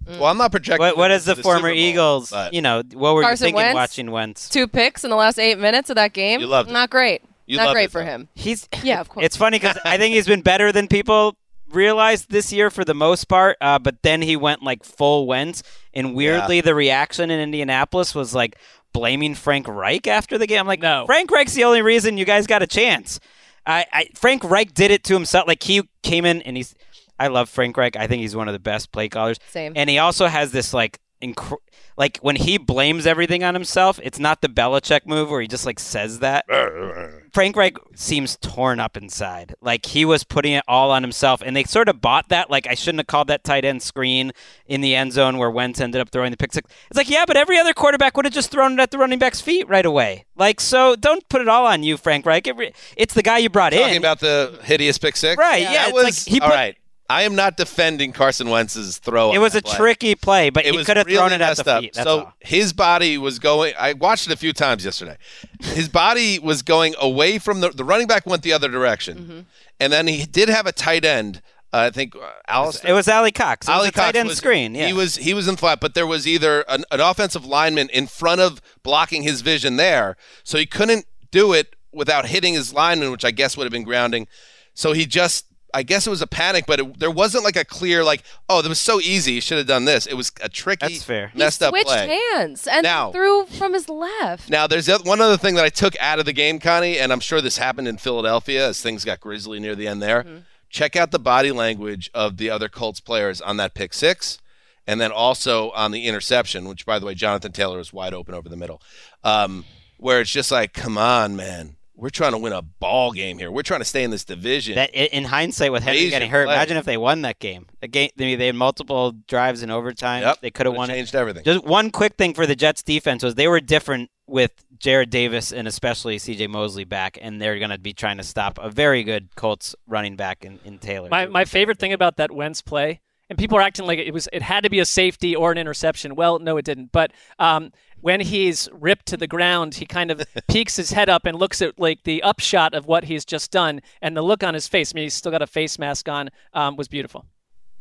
Well, I'm not projecting. What, what them is the, former Bowl, Eagles? but- You know, what were Carson you thinking Wentz? watching Wentz? Two picks in the last eight minutes of that game. You loved it. Not great. You Not loved great it, for though. him. He's yeah, of course. It's funny because I think he's been better than people realized this year for the most part. Uh, but then he went like full Wentz, and weirdly, the reaction in Indianapolis was like blaming Frank Reich after the game. I'm like, no, Frank Reich's the only reason you guys got a chance. I, I Frank Reich did it to himself. Like he came in and he's. I love Frank Reich. I think he's one of the best play callers. Same. And he also has this like. Inc- like when he blames everything on himself, it's not the Belichick move where he just like says that. Frank Reich seems torn up inside. Like he was putting it all on himself, and they sort of bought that. Like I shouldn't have called that tight end screen in the end zone where Wentz ended up throwing the pick six. It's like yeah, but every other quarterback would have just thrown it at the running back's feet right away. Like so, don't put it all on you, Frank Reich. It re- it's the guy you brought Talking in. about the hideous pick six, Right, yeah, That it's was like he put- right. I am not defending Carson Wentz's throw. It was a play. tricky play, but It he could have really thrown it at messed the up. feet. That's so all. his body was going. I watched it a few times yesterday. His body was going away from the the running back went the other direction, Mm-hmm. and then he did have a tight end. Uh, I think uh, Alistair. It was Alie-Cox. It was Ali a tight Cox end was- screen. Yeah. He was he was in flat, but there was either an, an offensive lineman in front of blocking his vision there, so he couldn't do it without hitting his lineman, which I guess would have been grounding. So he just I guess it was a panic, but it, there wasn't like a clear like, oh, that was so easy. You should have done this. It was a tricky, That's fair. messed up Switched play. hands and Now- threw from his left. Now, there's oth- one other thing that I took out of the game, Connie, and I'm sure this happened in Philadelphia as things got grisly near the end there. Check out the body language of the other Colts players on that pick six, and then also on the interception, which, by the way, Jonathan Taylor was wide open over the middle, um, where it's just like, come on, man. We're trying to win a ball game here. We're trying to stay in this division. That in hindsight, with Henry Amazing getting hurt, play. imagine if they won that game. The game, they they had multiple drives in overtime. Yep, They could have could've won it. changed everything. Just one quick thing for the Jets defense was they were different with Jarrad Davis and especially C.J. Mosley back, and they're going to be trying to stop a very good Colts running back in, in Taylor. My my favorite thing about that Wentz play, and people are acting like it was it had to be a safety or an interception. Well, no, it didn't. But um, when he's ripped to the ground, he kind of peeks his head up and looks at like the upshot of what he's just done, and the look on his face. I mean, he's still got a face mask on. Um, was beautiful.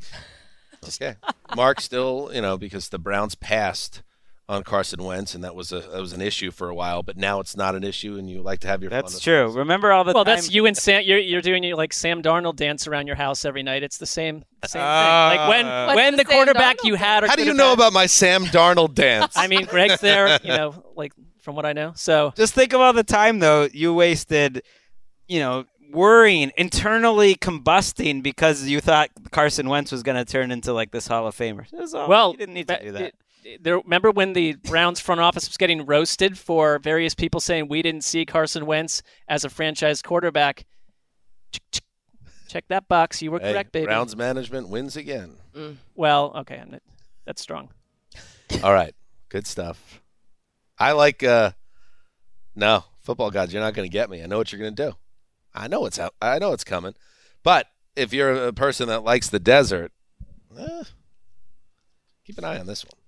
Okay. Mark still, you know, because the Browns passed on Carson Wentz, and that was a that was an issue for a while, but now it's not an issue, and you like to have your That's fun. with true. Remember all the well, time- that's you and Sam. You're, you're doing your, like Sam Darnold dance around your house every night. It's the same same Ah. thing. Like when when the the, quarterback Darnold you had. Or How do you know about my Sam Darnold dance? I mean, Greg's there. You know, like from what I know. So Just think of all the time though you wasted, you know, worrying, internally combusting because you thought Carson Wentz was going to turn into like this Hall of Famer. All- Well, you didn't need to do that. It- it- there, remember when the Browns front office was getting roasted for various people saying we didn't see Carson Wentz as a franchise quarterback? Check that box. You were Hey, correct, baby. Browns management wins again. Well, okay, I'm- that's strong. All right, good stuff. I like. uh No, football gods, you're not going to get me. I know what you're going to do. I know it's out. I know it's coming. But if you're a person that likes the desert, eh, keep an eye on this one.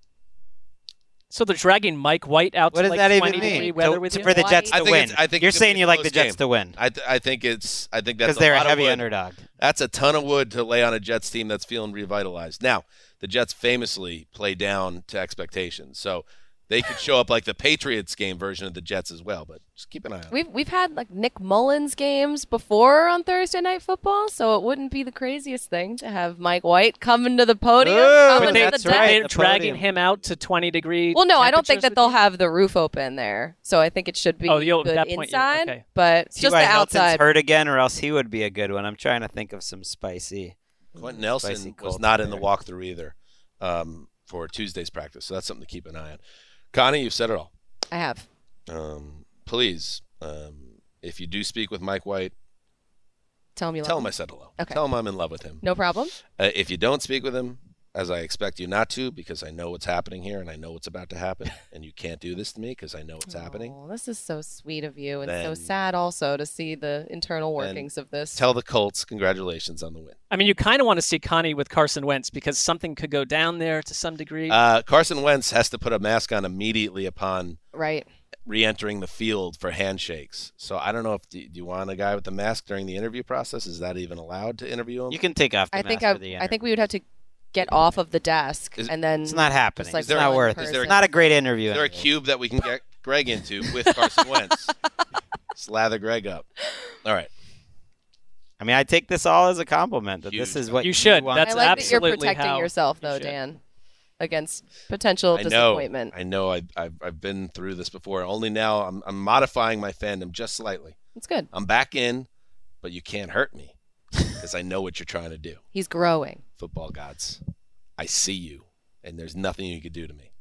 So they're dragging Mike White out What to does like that even 20 mean? degree To- weather to- with you? for the Jets I to think win. it's- I think You're it's gonna saying be you like the close Jets game. to win. I, th- I think it's. I think that's 'Cause a they're a lot of heavy wood. underdog. That's a ton of wood to lay on a Jets team that's feeling revitalized. Now, the Jets famously play down to expectations, so they could show up like the Patriots game version of the Jets as well. But just keep an eye on. We've we've had like Nick Mullens games before on Thursday Night Football, so it wouldn't be the craziest thing to have Mike White coming to the podium, come But into they, the but deck. they're dragging him out to 20 degree. Well, no, I don't think that they'll have the roof open there, so I think it should be Oh, you'll- at good that point, inside. okay. But it's just T.Y. the Hilton's outside. hurt again, or else he would be a good one. I'm trying to think of some spicy. Quenton Nelson spicy was Colts not in the player. walkthrough either um, for Tuesday's practice, so that's something to keep an eye on. Connie, you've said it all. I have. Um, please, um, if you do speak with Mike White, Tell him you tell love him I said hello. Okay. Tell him I'm in love with him. No problem. Uh, if you don't speak with him, as I expect you not to, because I know what's happening here and I know what's about to happen, and you can't do this to me because I know what's happening. Oh, this is so sweet of you, and so sad also to see the internal workings of this. Tell the Colts congratulations on the win. I mean, you kind of want to see Connie with Carson Wentz because something could go down there to some degree. Uh, Carson Wentz has to put a mask on immediately upon right. re-entering the field for handshakes. So I don't know if do, do you want a guy with the mask during the interview process? Is that even allowed to interview him? You can take off the I think mask I, for the I think we would have to get off of the desk Is- and then It's not happening. Just like it's not one worth it. person. It's not a great interview. Is there a cube that we can get Greg into with Carson Wentz? Slather Greg up. All right. I mean, I take this all as a compliment that this is what You should. want. That's I like that you're protecting how yourself, though, should. Dan, against potential I know. disappointment. I know. I, I've I've been through this before. Only now I'm I'm modifying my fandom just slightly. It's good. I'm back in, but you can't hurt me because I know what you're trying to do. He's growing. Football gods, I see you, and there's nothing you can do to me.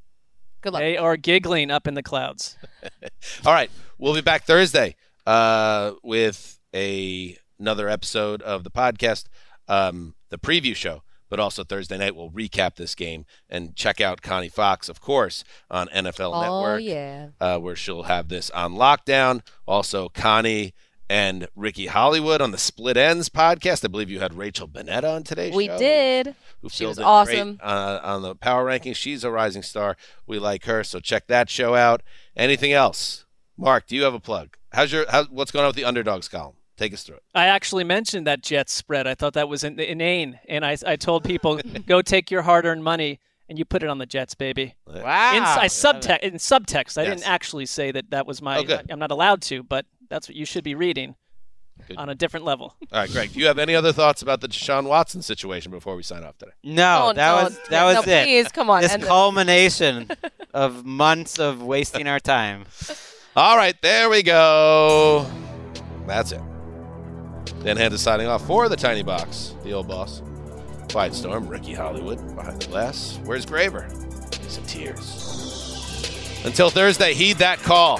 Good luck. They are giggling up in the clouds. All right, we'll be back Thursday uh, with a another episode of the podcast, um, the preview show. But also Thursday night, we'll recap this game and check out Connie Fox, of course, on NFL Oh, Network, yeah. uh, where she'll have this on lockdown. Also, Connie and Ricky Hollywood on the Split Ends podcast. I believe you had Rachel Bennett on today's show. We show did. who She was awesome. great, uh, on the power rankings. She's a rising star. We like her, so check that show out. Anything else, Mark? Do you have a plug? How's your how, what's going on with the underdogs column? Take us through it. I actually mentioned that Jets spread. I thought that was in- inane, and I, I told people go take your hard-earned money and you put it on the Jets, baby. Wow. In, I subtext in subtext. I Yes. didn't actually say that that was my. Oh, good. I'm not allowed to, but that's what you should be reading. Good. on a different level. All right, Greg. Do you have any other thoughts about the Deshaun Watson situation before we sign off today? No, Oh, that no, was that was no, it. please, come on, This end this. culmination of months of wasting our time. All right, there we go. That's it. Dan Hanzus signing off for the Tiny Box, the old boss. Quiet Storm, Ricky Hollywood behind the glass. Where's Graver? Some tears. Until Thursday, heed that call.